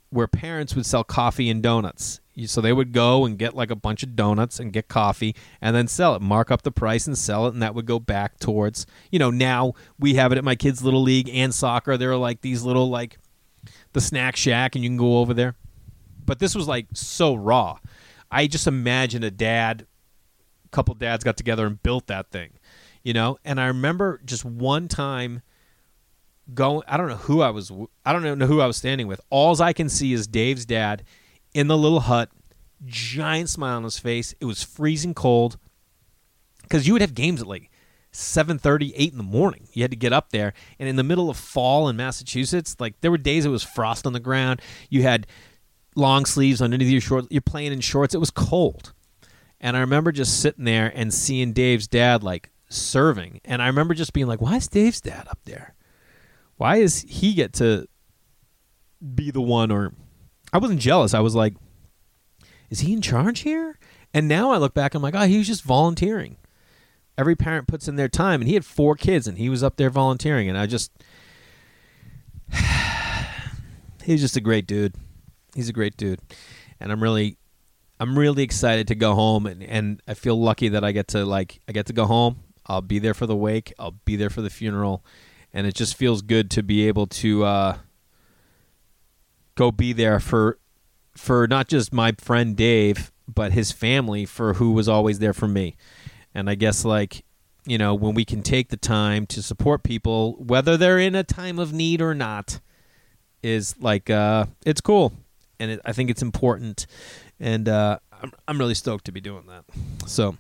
where parents would sell coffee and donuts. So they would go and get like a bunch of donuts and get coffee and then sell it, mark up the price and sell it, and that would go back towards, you know, now we have it at my kids' little league and soccer. There are like these little like the snack shack, and you can go over there. But this was like so raw. I just imagine a dad, a couple dads got together and built that thing, you know. And I remember just one time going. I don't know who I was. I don't know who I was standing with. Alls I can see is Dave's dad in the little hut, giant smile on his face. It was freezing cold. Because you would have games at like 7.30 8 in the morning. You had to get up there and in the middle of fall in massachusetts like there were days it was frost on the ground. You had long sleeves underneath your shorts. You're playing in shorts. It was cold. And i remember just sitting there and seeing dave's dad like serving. And i remember just being like why is dave's dad up there? Why does he get to be the one or I wasn't jealous. I was like, is he in charge here? And now I look back, and I'm like, oh, he was just volunteering. Every parent puts in their time, and he had four kids, and he was up there volunteering, and I just, <sighs> he's just a great dude. He's a great dude, and I'm really, I'm really excited to go home, and and I feel lucky that I get to like, I get to go home. I'll be there for the wake. I'll be there for the funeral, and it just feels good to be able to. uh go be there for for not just my friend Dave, but his family for who was always there for me. And I guess like you know when we can take the time to support people, whether they're in a time of need or not, is like uh, it's cool, and it, I think it's important, and uh, I'm I'm really stoked to be doing that. So.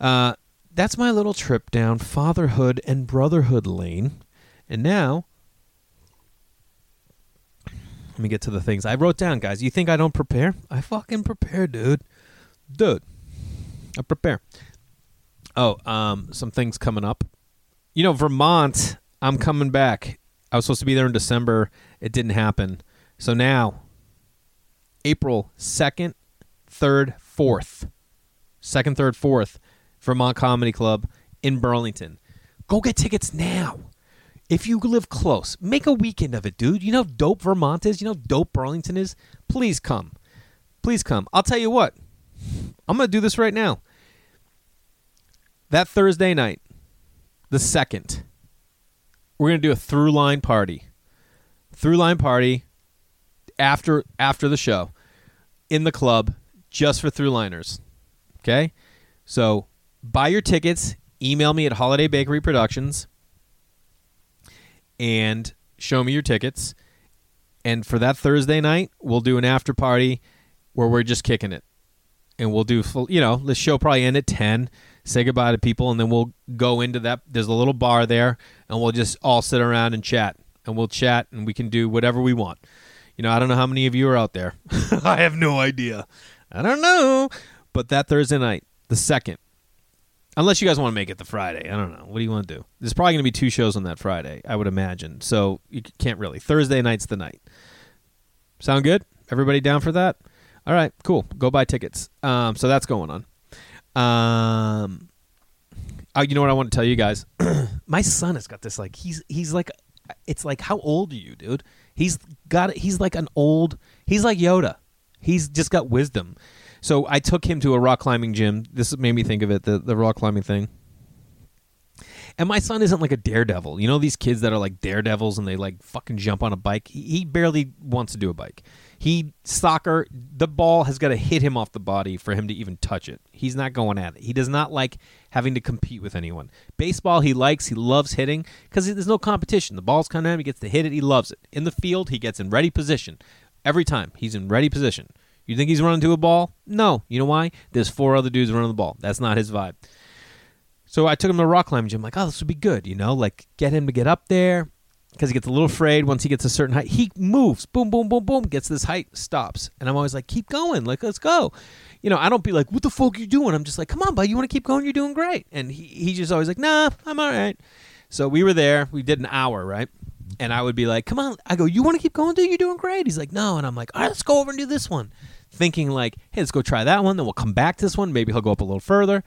Uh, that's my little trip down fatherhood and brotherhood lane. And now me get to the things I wrote down, guys. You think I don't prepare? I fucking prepare, dude. Dude, I prepare. Oh, um, some things coming up. You know, Vermont. I'm coming back. I was supposed to be there in December. It didn't happen. So now, April second, third, fourth, second, third, fourth, Vermont Comedy Club in Burlington. Go get tickets now if you live close, make a weekend of it, dude. You know dope Vermont is? You know dope Burlington is? Please come. Please come. I'll tell you what. I'm going to do this right now. that Thursday night, the second, we're gonna do a through line party. Through line party after after the show in the club just for through liners. Okay? So buy your tickets, email me at Holiday Bakery Productions and show me your tickets. And for that Thursday night, we'll do an after party where we're just kicking it. And we'll do you know, the show probably end at 10, say goodbye to people, and then we'll go into that. There's a little bar there, and we'll just all sit around and chat. And we'll chat, and we can do whatever we want. You know, I don't know how many of you are out there. <laughs> I have no idea. I don't know. But that Thursday night, the second, unless you guys want to make it the Friday, I don't know. What do you want to do? There's probably going to be two shows on that Friday, I would imagine. So you can't really. Thursday night's the night. Sound good? Everybody down for that? All right, cool. Go buy tickets. Um, so that's going on. Um, oh, you know what I want to tell you guys? <clears throat> My son has got this like he's he's like it's like how old are you, dude? He's got he's like an old he's like Yoda. He's just got wisdom. So I took him to a rock climbing gym. This made me think of it, the the rock climbing thing. And my son isn't like a daredevil. You know these kids that are like daredevils and they like fucking jump on a bike. He, barely wants to do a bike. He soccer, the ball has got to hit him off the body for him to even touch it. He's not going at it. He does not like having to compete with anyone. Baseball, he likes. He loves hitting because there's no competition. The ball's coming at him. He gets to hit it. He loves it. In the field, he gets in ready position every time. He's in ready position. You think he's running to a ball? No. You know why? There's four other dudes running the ball. That's not his vibe. So I took him to rock climbing gym. Like, oh, this would be good. You know, like get him to get up there because he gets a little afraid once he gets a certain height. He moves, boom, boom, boom, boom, gets this height, stops, and I'm always like, keep going, like let's go. You know, I don't be like, what the fuck you doing? I'm just like, come on, bud, you want to keep going? You're doing great. And he he just always like, nah, I'm all right. So we were there. We did an hour, right? And I would be like, come on. I go, you want to keep going, dude? You're doing great. He's like, no. And I'm like, all right, let's go over and do this one. Thinking like, hey, let's go try that one. Then we'll come back to this one. Maybe he'll go up a little further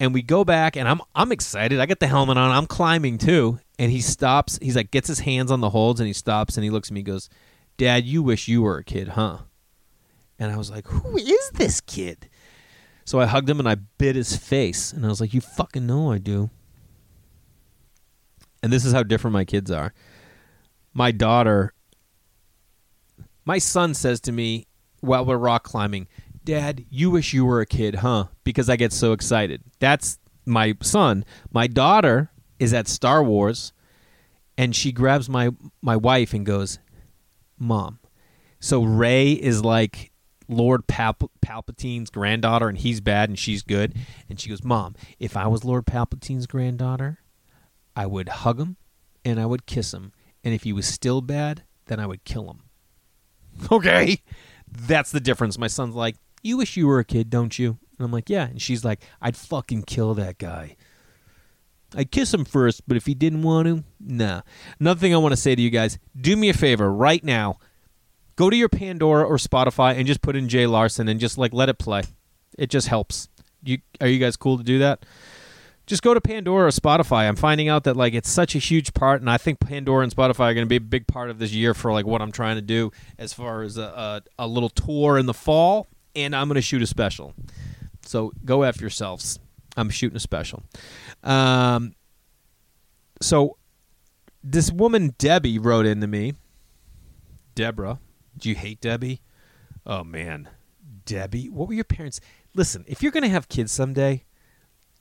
and we go back and I'm I'm excited. I get the helmet on. I'm climbing too. And he stops. He's like gets his hands on the holds and he stops and he looks at me and goes, "Dad, you wish you were a kid, huh?" And I was like, "Who is this kid?" So I hugged him and I bit his face and I was like, "You fucking know I do." And this is how different my kids are. My daughter my son says to me while we're rock climbing, Dad, you wish you were a kid, huh? Because I get so excited. That's my son. My daughter is at Star Wars and she grabs my my wife and goes, "Mom." So Rey is like Lord Palp- Palpatine's granddaughter and he's bad and she's good. And she goes, "Mom, if I was Lord Palpatine's granddaughter, I would hug him and I would kiss him. And if he was still bad, then I would kill him." <laughs> Okay? That's the difference. My son's like, you wish you were a kid, don't you? And I'm like, Yeah. And she's like, I'd fucking kill that guy. I'd kiss him first, but if he didn't want to, nah. Another thing I want to say to you guys do me a favor right now. Go to your Pandora or Spotify and just put in Jay Larson and just like let it play. It just helps. You are you guys cool to do that? Just go to Pandora or Spotify. I'm finding out that like it's such a huge part, and I think Pandora and Spotify are going to be a big part of this year for like what I'm trying to do as far as a, a, a little tour in the fall and I'm going to shoot a special. So go after yourselves. I'm shooting a special. Um, so this woman Debbie wrote into me. Deborah, do you hate Debbie? Oh man, Debbie. What were your parents? Listen, if you're going to have kids someday,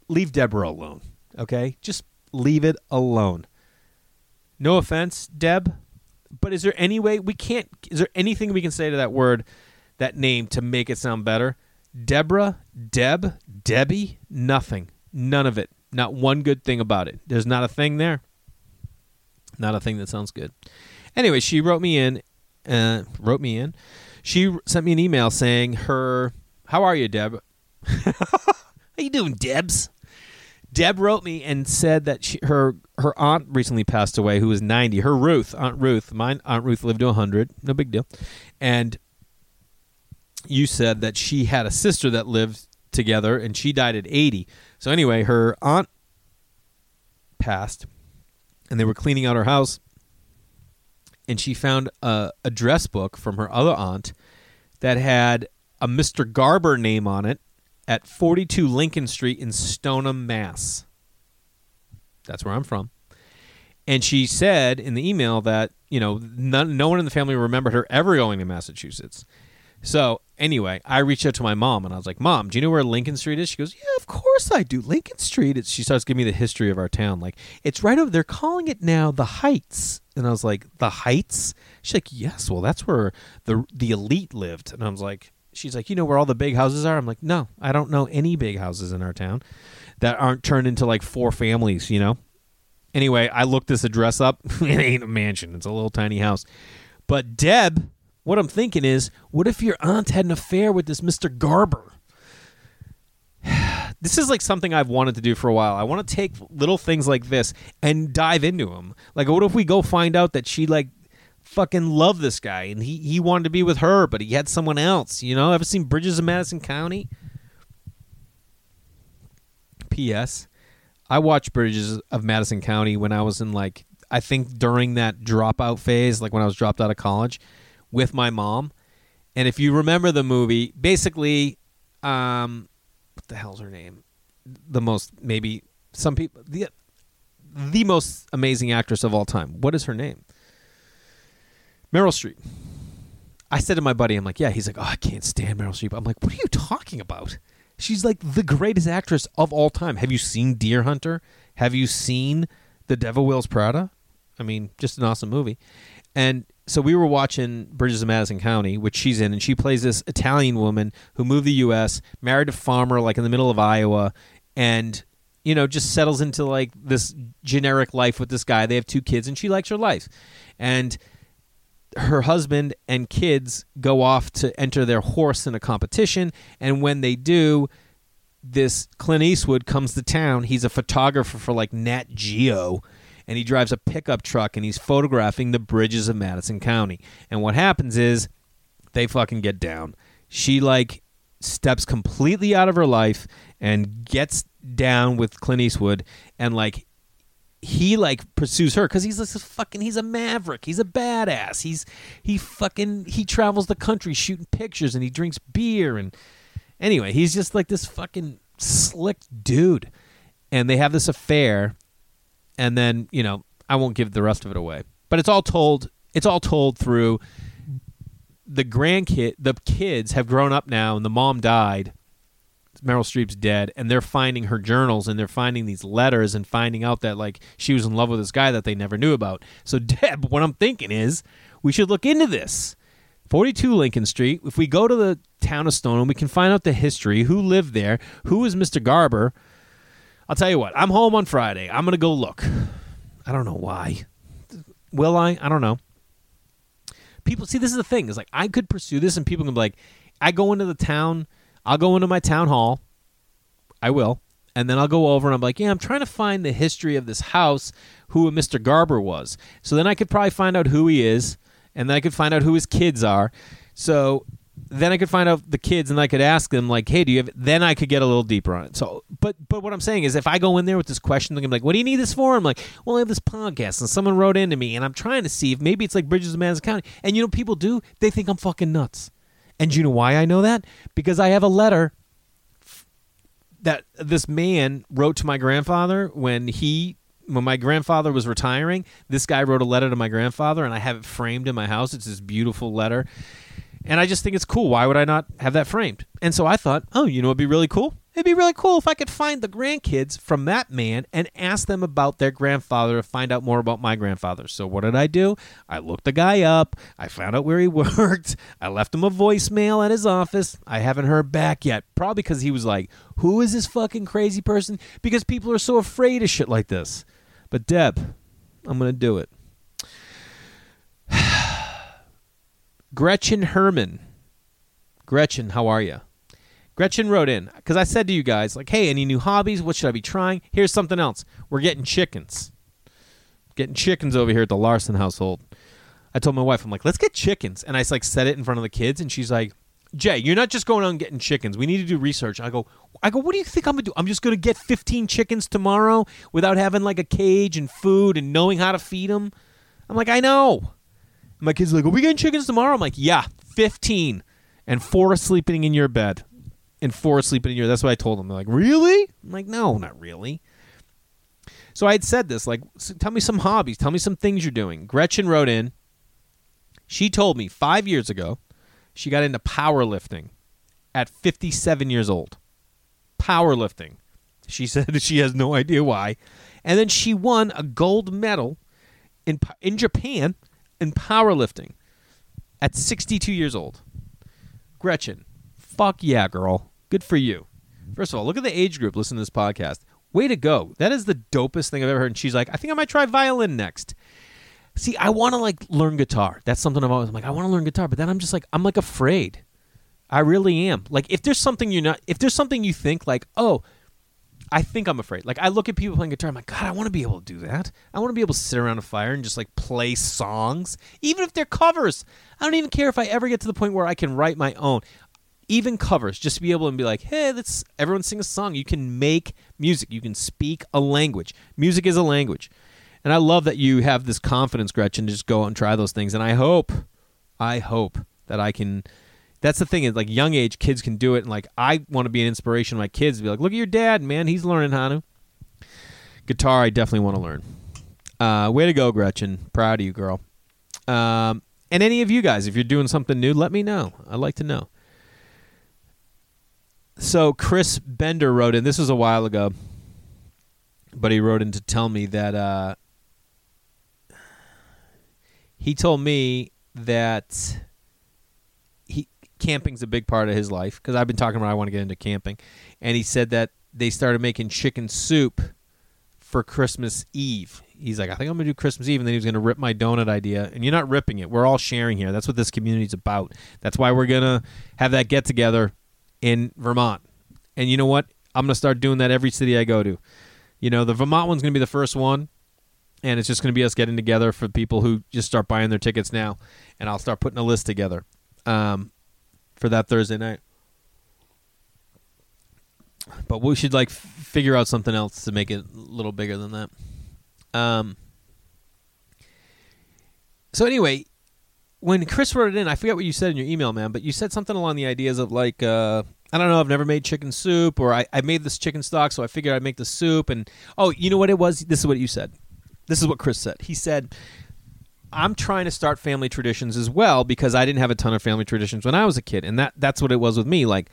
leave Deborah alone. Okay, just leave it alone. No offense, Deb, but is there any way we can't? Is there anything we can say to that word? that name to make it sound better. Deborah, Deb, Debbie, nothing. None of it. Not one good thing about it. There's not a thing there. Not a thing that sounds good. Anyway, she wrote me in. Uh, wrote me in. She sent me an email saying her. How are you, Deb? <laughs> How you doing, Debs? Deb wrote me and said that she, her her aunt recently passed away, who was ninety. Her Ruth, Aunt Ruth, mine Aunt Ruth lived to hundred, no big deal, and you said that she had a sister that lived together and she died at 80. So anyway, her aunt passed and they were cleaning out her house and she found a address book from her other aunt that had a Mr. Garber name on it at 42 Lincoln Street in Stoneham, Mass. That's where I'm from. And she said in the email that, you know, none, no one in the family remembered her ever going to Massachusetts. So anyway, I reached out to my mom and I was like, Mom, do you know where Lincoln Street is? She goes, Yeah, of course I do. Lincoln Street. It's, she starts giving me the history of our town. Like, it's right over. They're calling it now the Heights. And I was like, The Heights? She's like, Yes. Well, that's where the the elite lived. And I was like, She's like, You know where all the big houses are? I'm like, No, I don't know any big houses in our town that aren't turned into like four families. You know. Anyway, I looked this address up. <laughs> it ain't a mansion. It's a little tiny house. But Deb what I'm thinking is, what if your aunt had an affair with this Mr. Garber? <sighs> this is like something I've wanted to do for a while. I want to take little things like this and dive into them. Like, what if we go find out that she like fucking love this guy and he he wanted to be with her, but he had someone else? You know, ever seen Bridges of Madison County? P.S. I watched Bridges of Madison County when I was in like I think during that dropout phase, like when I was dropped out of college with my mom. And if you remember the movie, basically, um, what the hell's her name? The most maybe some people the the most amazing actress of all time. What is her name? Meryl Streep. I said to my buddy, I'm like, yeah. He's like, oh, I can't stand Meryl Streep. I'm like, what are you talking about? She's like the greatest actress of all time. Have you seen Deer Hunter? Have you seen The Devil Wears Prada? I mean, just an awesome movie. And so we were watching Bridges of Madison County, which she's in, and she plays this Italian woman who moved to the U.S., married a farmer like in the middle of Iowa, and you know just settles into like this generic life with this guy. They have two kids, and she likes her life, and her husband and kids go off to enter their horse in a competition, and when they do. This Clint Eastwood comes to town. He's a photographer for like Nat Geo, and he drives a pickup truck and he's photographing the bridges of Madison County. And what happens is they fucking get down. She like steps completely out of her life and gets down with Clint Eastwood and like he like pursues her because he's this fucking he's a maverick he's a badass he's he fucking he travels the country shooting pictures and he drinks beer and anyway he's just like this fucking slick dude and they have this affair and then you know I won't give the rest of it away. But it's all told. It's all told through the grandkid. The kids have grown up now, and the mom died. Meryl Streep's dead, and they're finding her journals and they're finding these letters and finding out that like she was in love with this guy that they never knew about. So <laughs> Deb, what I'm thinking is we should look into this. 42 Lincoln Street. If we go to the town of Stoneham, we can find out the history, who lived there, who was Mr. Garber, I'll tell you what. I'm home on Friday. I'm gonna go look. I don't know why. Will I? I don't know. People see this is the thing. It's like I could pursue this, and people can be like, I go into the town. I'll go into my town hall. I will, and then I'll go over and I'm like, yeah, I'm trying to find the history of this house, who Mr. Garber was. So then I could probably find out who he is, and then I could find out who his kids are. So then I could find out the kids and I could ask them like, "Hey, do you have?" Then I could get a little deeper on it. So, but but what I'm saying is, if I go in there with this question, they're like, "What do you need this for?" I'm like, "Well, I have this podcast and someone wrote into me, and I'm trying to see if maybe it's like Bridges of Madison County." And you know, people do they think I'm fucking nuts. And you know why I know that? Because I have a letter that this man wrote to my grandfather when he when my grandfather was retiring. This guy wrote a letter to my grandfather, and I have it framed in my house. It's this beautiful letter and I just think it's cool. Why would I not have that framed? And so I thought, oh, you know, it'd be really cool. It'd be really cool if I could find the grandkids from that man and ask them about their grandfather to find out more about my grandfather. So what did I do? I looked the guy up. I found out where he <laughs> worked. I left him a voicemail at his office. I haven't heard back yet. Probably because he was like, who is this fucking crazy person? Because people are so afraid of shit like this. But Deb, I'm going to do it. <sighs> Gretchen Herman. Gretchen, how are you? Gretchen wrote in because I said to you guys, like, hey, any new hobbies? What should I be trying? Here's something else. We're getting chickens. Getting chickens over here at the Larson household. I told my wife, I'm like, let's get chickens. And I like said it in front of the kids, and she's like, Jay, you're not just going on getting chickens. We need to do research. I go, I go, what do you think I'm gonna do? I'm just gonna get 15 chickens tomorrow without having like a cage and food and knowing how to feed them. I'm like, I know my kids are like, "Are we getting chickens tomorrow?" I'm like, "Yeah, 15, and four are sleeping in your bed." And four sleeping in your. That's what I told them. They're like, really? I'm like, no, not really. So I had said this, like, tell me some hobbies, tell me some things you're doing. Gretchen wrote in. She told me five years ago she got into powerlifting at 57 years old. Powerlifting. She <laughs> said she has no idea why. And then she won a gold medal in in Japan in powerlifting at 62 years old. Gretchen, fuck yeah, girl. Good for you. First of all, look at the age group listen to this podcast. Way to go. That is the dopest thing I've ever heard. And she's like, I think I might try violin next. See, I want to like learn guitar. That's something I've always I'm like, I want to learn guitar, but then I'm just like, I'm like afraid. I really am. Like, if there's something you're not, if there's something you think like, oh, I think I'm afraid. Like, I look at people playing guitar, I'm like, God, I want to be able to do that. I want to be able to sit around a fire and just like play songs, even if they're covers. I don't even care if I ever get to the point where I can write my own even covers, just to be able to be like, hey, let's everyone sing a song. You can make music. You can speak a language. Music is a language. And I love that you have this confidence, Gretchen, to just go out and try those things. And I hope, I hope that I can. That's the thing is like young age kids can do it, and like I want to be an inspiration to my kids. To be like, look at your dad, man, he's learning to. Guitar, I definitely want to learn. Uh, way to go, Gretchen. Proud of you, girl. Um, and any of you guys, if you're doing something new, let me know. I'd like to know. So Chris Bender wrote in. This was a while ago, but he wrote in to tell me that uh, he told me that he camping's a big part of his life because I've been talking about I want to get into camping, and he said that they started making chicken soup for Christmas Eve. He's like, I think I'm gonna do Christmas Eve, and then he's gonna rip my donut idea. And you're not ripping it; we're all sharing here. That's what this community's about. That's why we're gonna have that get together in Vermont. And you know what? I'm going to start doing that every city I go to. You know, the Vermont one's going to be the first one, and it's just going to be us getting together for people who just start buying their tickets now, and I'll start putting a list together um, for that Thursday night. But we should like f- figure out something else to make it a little bigger than that. Um. So anyway, when Chris wrote it in, I forget what you said in your email, man, but you said something along the ideas of like, uh, I don't know, I've never made chicken soup, or I, I made this chicken stock, so I figured I'd make the soup. And oh, you know what it was? This is what you said. This is what Chris said. He said, I'm trying to start family traditions as well because I didn't have a ton of family traditions when I was a kid, and that that's what it was with me. Like,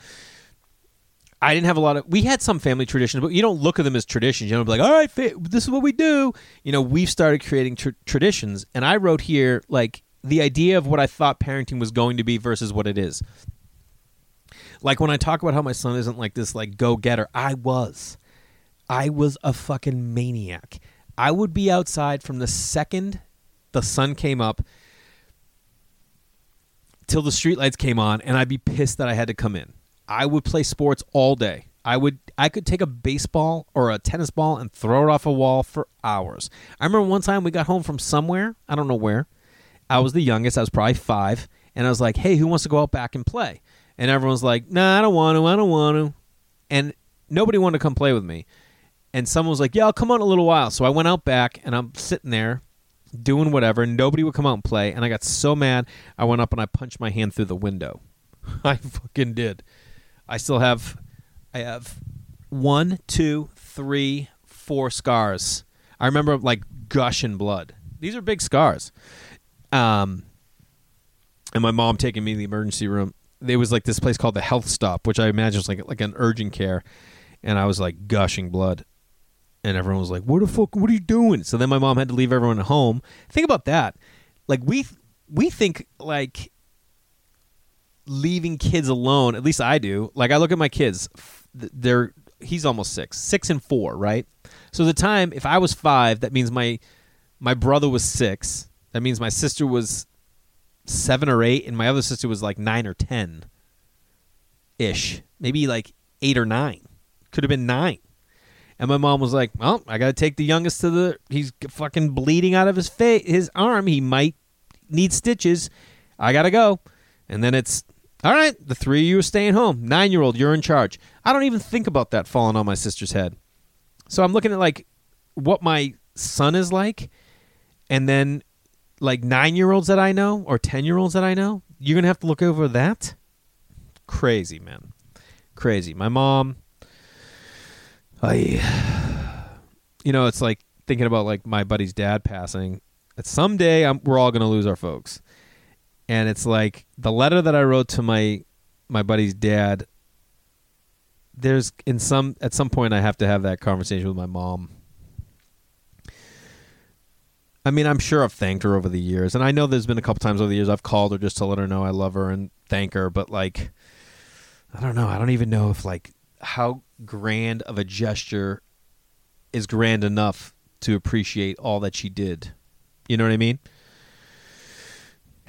I didn't have a lot of. We had some family traditions, but you don't look at them as traditions. You don't be like, all right, this is what we do. You know, we've started creating tr- traditions, and I wrote here like the idea of what I thought parenting was going to be versus what it is. Like when I talk about how my son isn't like this like go getter, I was. I was a fucking maniac. I would be outside from the second the sun came up till the streetlights came on and I'd be pissed that I had to come in. I would play sports all day. I would I could take a baseball or a tennis ball and throw it off a wall for hours. I remember one time we got home from somewhere, I don't know where, I was the youngest. I was probably five, and I was like, "Hey, who wants to go out back and play?" And everyone's like, "Nah, I don't want to. I don't want to." And nobody wanted to come play with me. And someone was like, "Yeah, I'll come out in a little while." So I went out back, and I'm sitting there doing whatever. Nobody would come out and play, and I got so mad. I went up and I punched my hand through the window. <laughs> I fucking did. I still have, I have one, two, three, four scars. I remember like gushing blood. These are big scars. Um, and my mom taking me to the emergency room. There was like this place called the Health Stop, which I imagine was like like an urgent care, and I was like gushing blood, and everyone was like, "What the fuck? What are you doing?" So then my mom had to leave everyone at home. Think about that. Like we we think like leaving kids alone. At least I do. Like I look at my kids. They're he's almost six, six and four, right? So the time if I was five, that means my my brother was six that means my sister was seven or eight, and my other sister was like nine or ten ish. Maybe like eight or nine. Could have been nine. And my mom was like, "Well, I got to take the youngest to the. He's fucking bleeding out of his face, his arm. He might need stitches. I gotta go." And then it's all right. The three of you are staying home. Nine year old, you're in charge. I don't even think about that falling on my sister's head. So I'm looking at like what my son is like, and then like nine year olds that I know or 10 year olds that I know, you're going to have to look over that? Crazy, man. crazy. My mom, I, you know, it's like thinking about like my buddy's dad passing. That someday I'm, we're all gonna lose our folks, and it's like the letter that I wrote to my my buddy's dad. There's in some at some point I have to have that conversation with my mom. I mean, I'm sure I've thanked her over the years, and I know there's been a couple times over the years I've called her just to let her know I love her and thank her, but like I don't know. I don't even know if like how grand of a gesture is grand enough to appreciate all that she did. You know what I mean?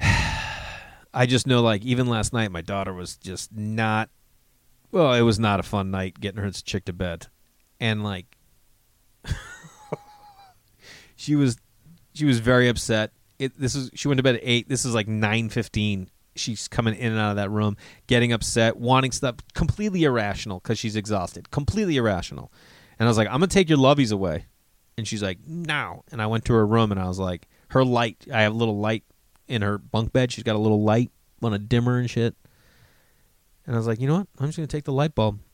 <sighs> I just know like even last night my daughter was just not well, it was not a fun night getting her chick to bed. And like <laughs> she was she was very upset. It, this is she went to bed at 8. This is like 9:15 she's coming in and out of that room, getting upset, wanting stuff, completely irrational because she's exhausted, completely irrational. And I was like, I'm gonna take your lovies away, and she's like, no. And I went to her room and I was like, her light. I have a little light in her bunk bed. She's got a little light on a dimmer and shit. And I was like, you know what? I'm just gonna take the light bulb. <laughs>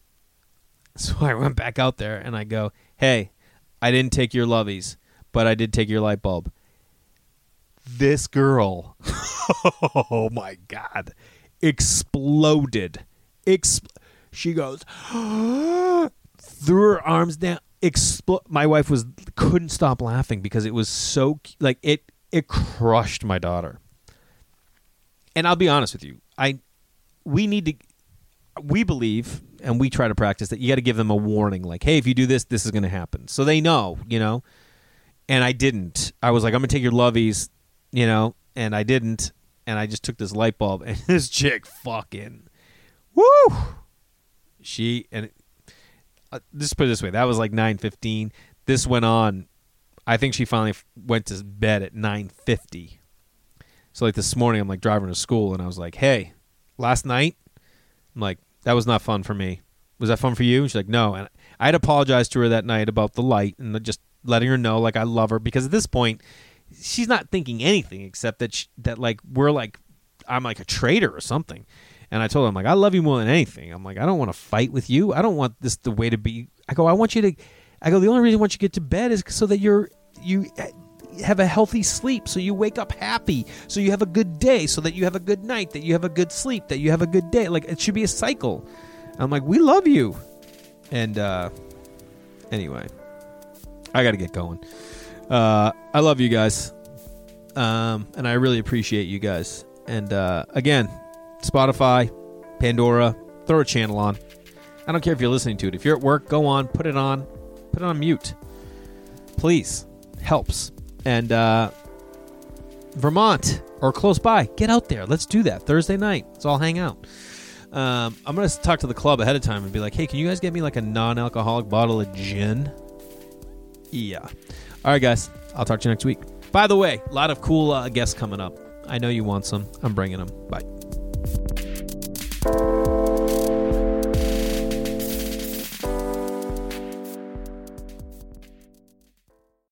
So I went back out there and I go, hey, I didn't take your lovies, but I did take your light bulb this girl, <laughs> oh my god, exploded. Expl- she goes <gasps> threw her arms down. Expl- my wife was couldn't stop laughing because it was so like it it crushed my daughter. And I'll be honest with you, I we need to we believe and we try to practice that you got to give them a warning like hey if you do this this is going to happen so they know you know and i didn't i was like i'm to take your lovies you know, and I didn't, and I just took this light bulb, <laughs> and this chick fucking, woo, she and uh, just put it this way, that was like nine fifteen. This went on. I think she finally went to bed at nine fifty. So like this morning, I'm like driving to school, and I was like, "Hey, last night, I'm like that was not fun for me. Was that fun for you?" And she's like, "No." And I had apologized to her that night about the light and the, just letting her know like I love her because at this point she's not thinking anything except that she, that like we're like I'm like a traitor or something. And I told her I'm like I love you more than anything. I'm like I don't want to fight with you. I don't want this the way to be. I go I want you to. I go the only reason I want you to get to bed is so that you're you have a healthy sleep so you wake up happy so you have a good day so that you have a good night that you have a good sleep that you have a good day like it should be a cycle i'm like we love you and uh anyway i gotta get going uh, I love you guys, um, and I really appreciate you guys. And uh, again, Spotify, Pandora, throw a channel on. I don't care if you're listening to it. If you're at work, go on, put it on, put it on mute. Please, helps. And uh, Vermont or close by, get out there. Let's do that Thursday night. Let's all hang out. Um, I'm gonna talk to the club ahead of time and be like, "Hey, can you guys get me like a non-alcoholic bottle of gin?" Yeah. All right, guys. I'll talk to you next week. By the way, a lot of cool uh, guests coming up. I know you want some. I'm bringing them. Bye.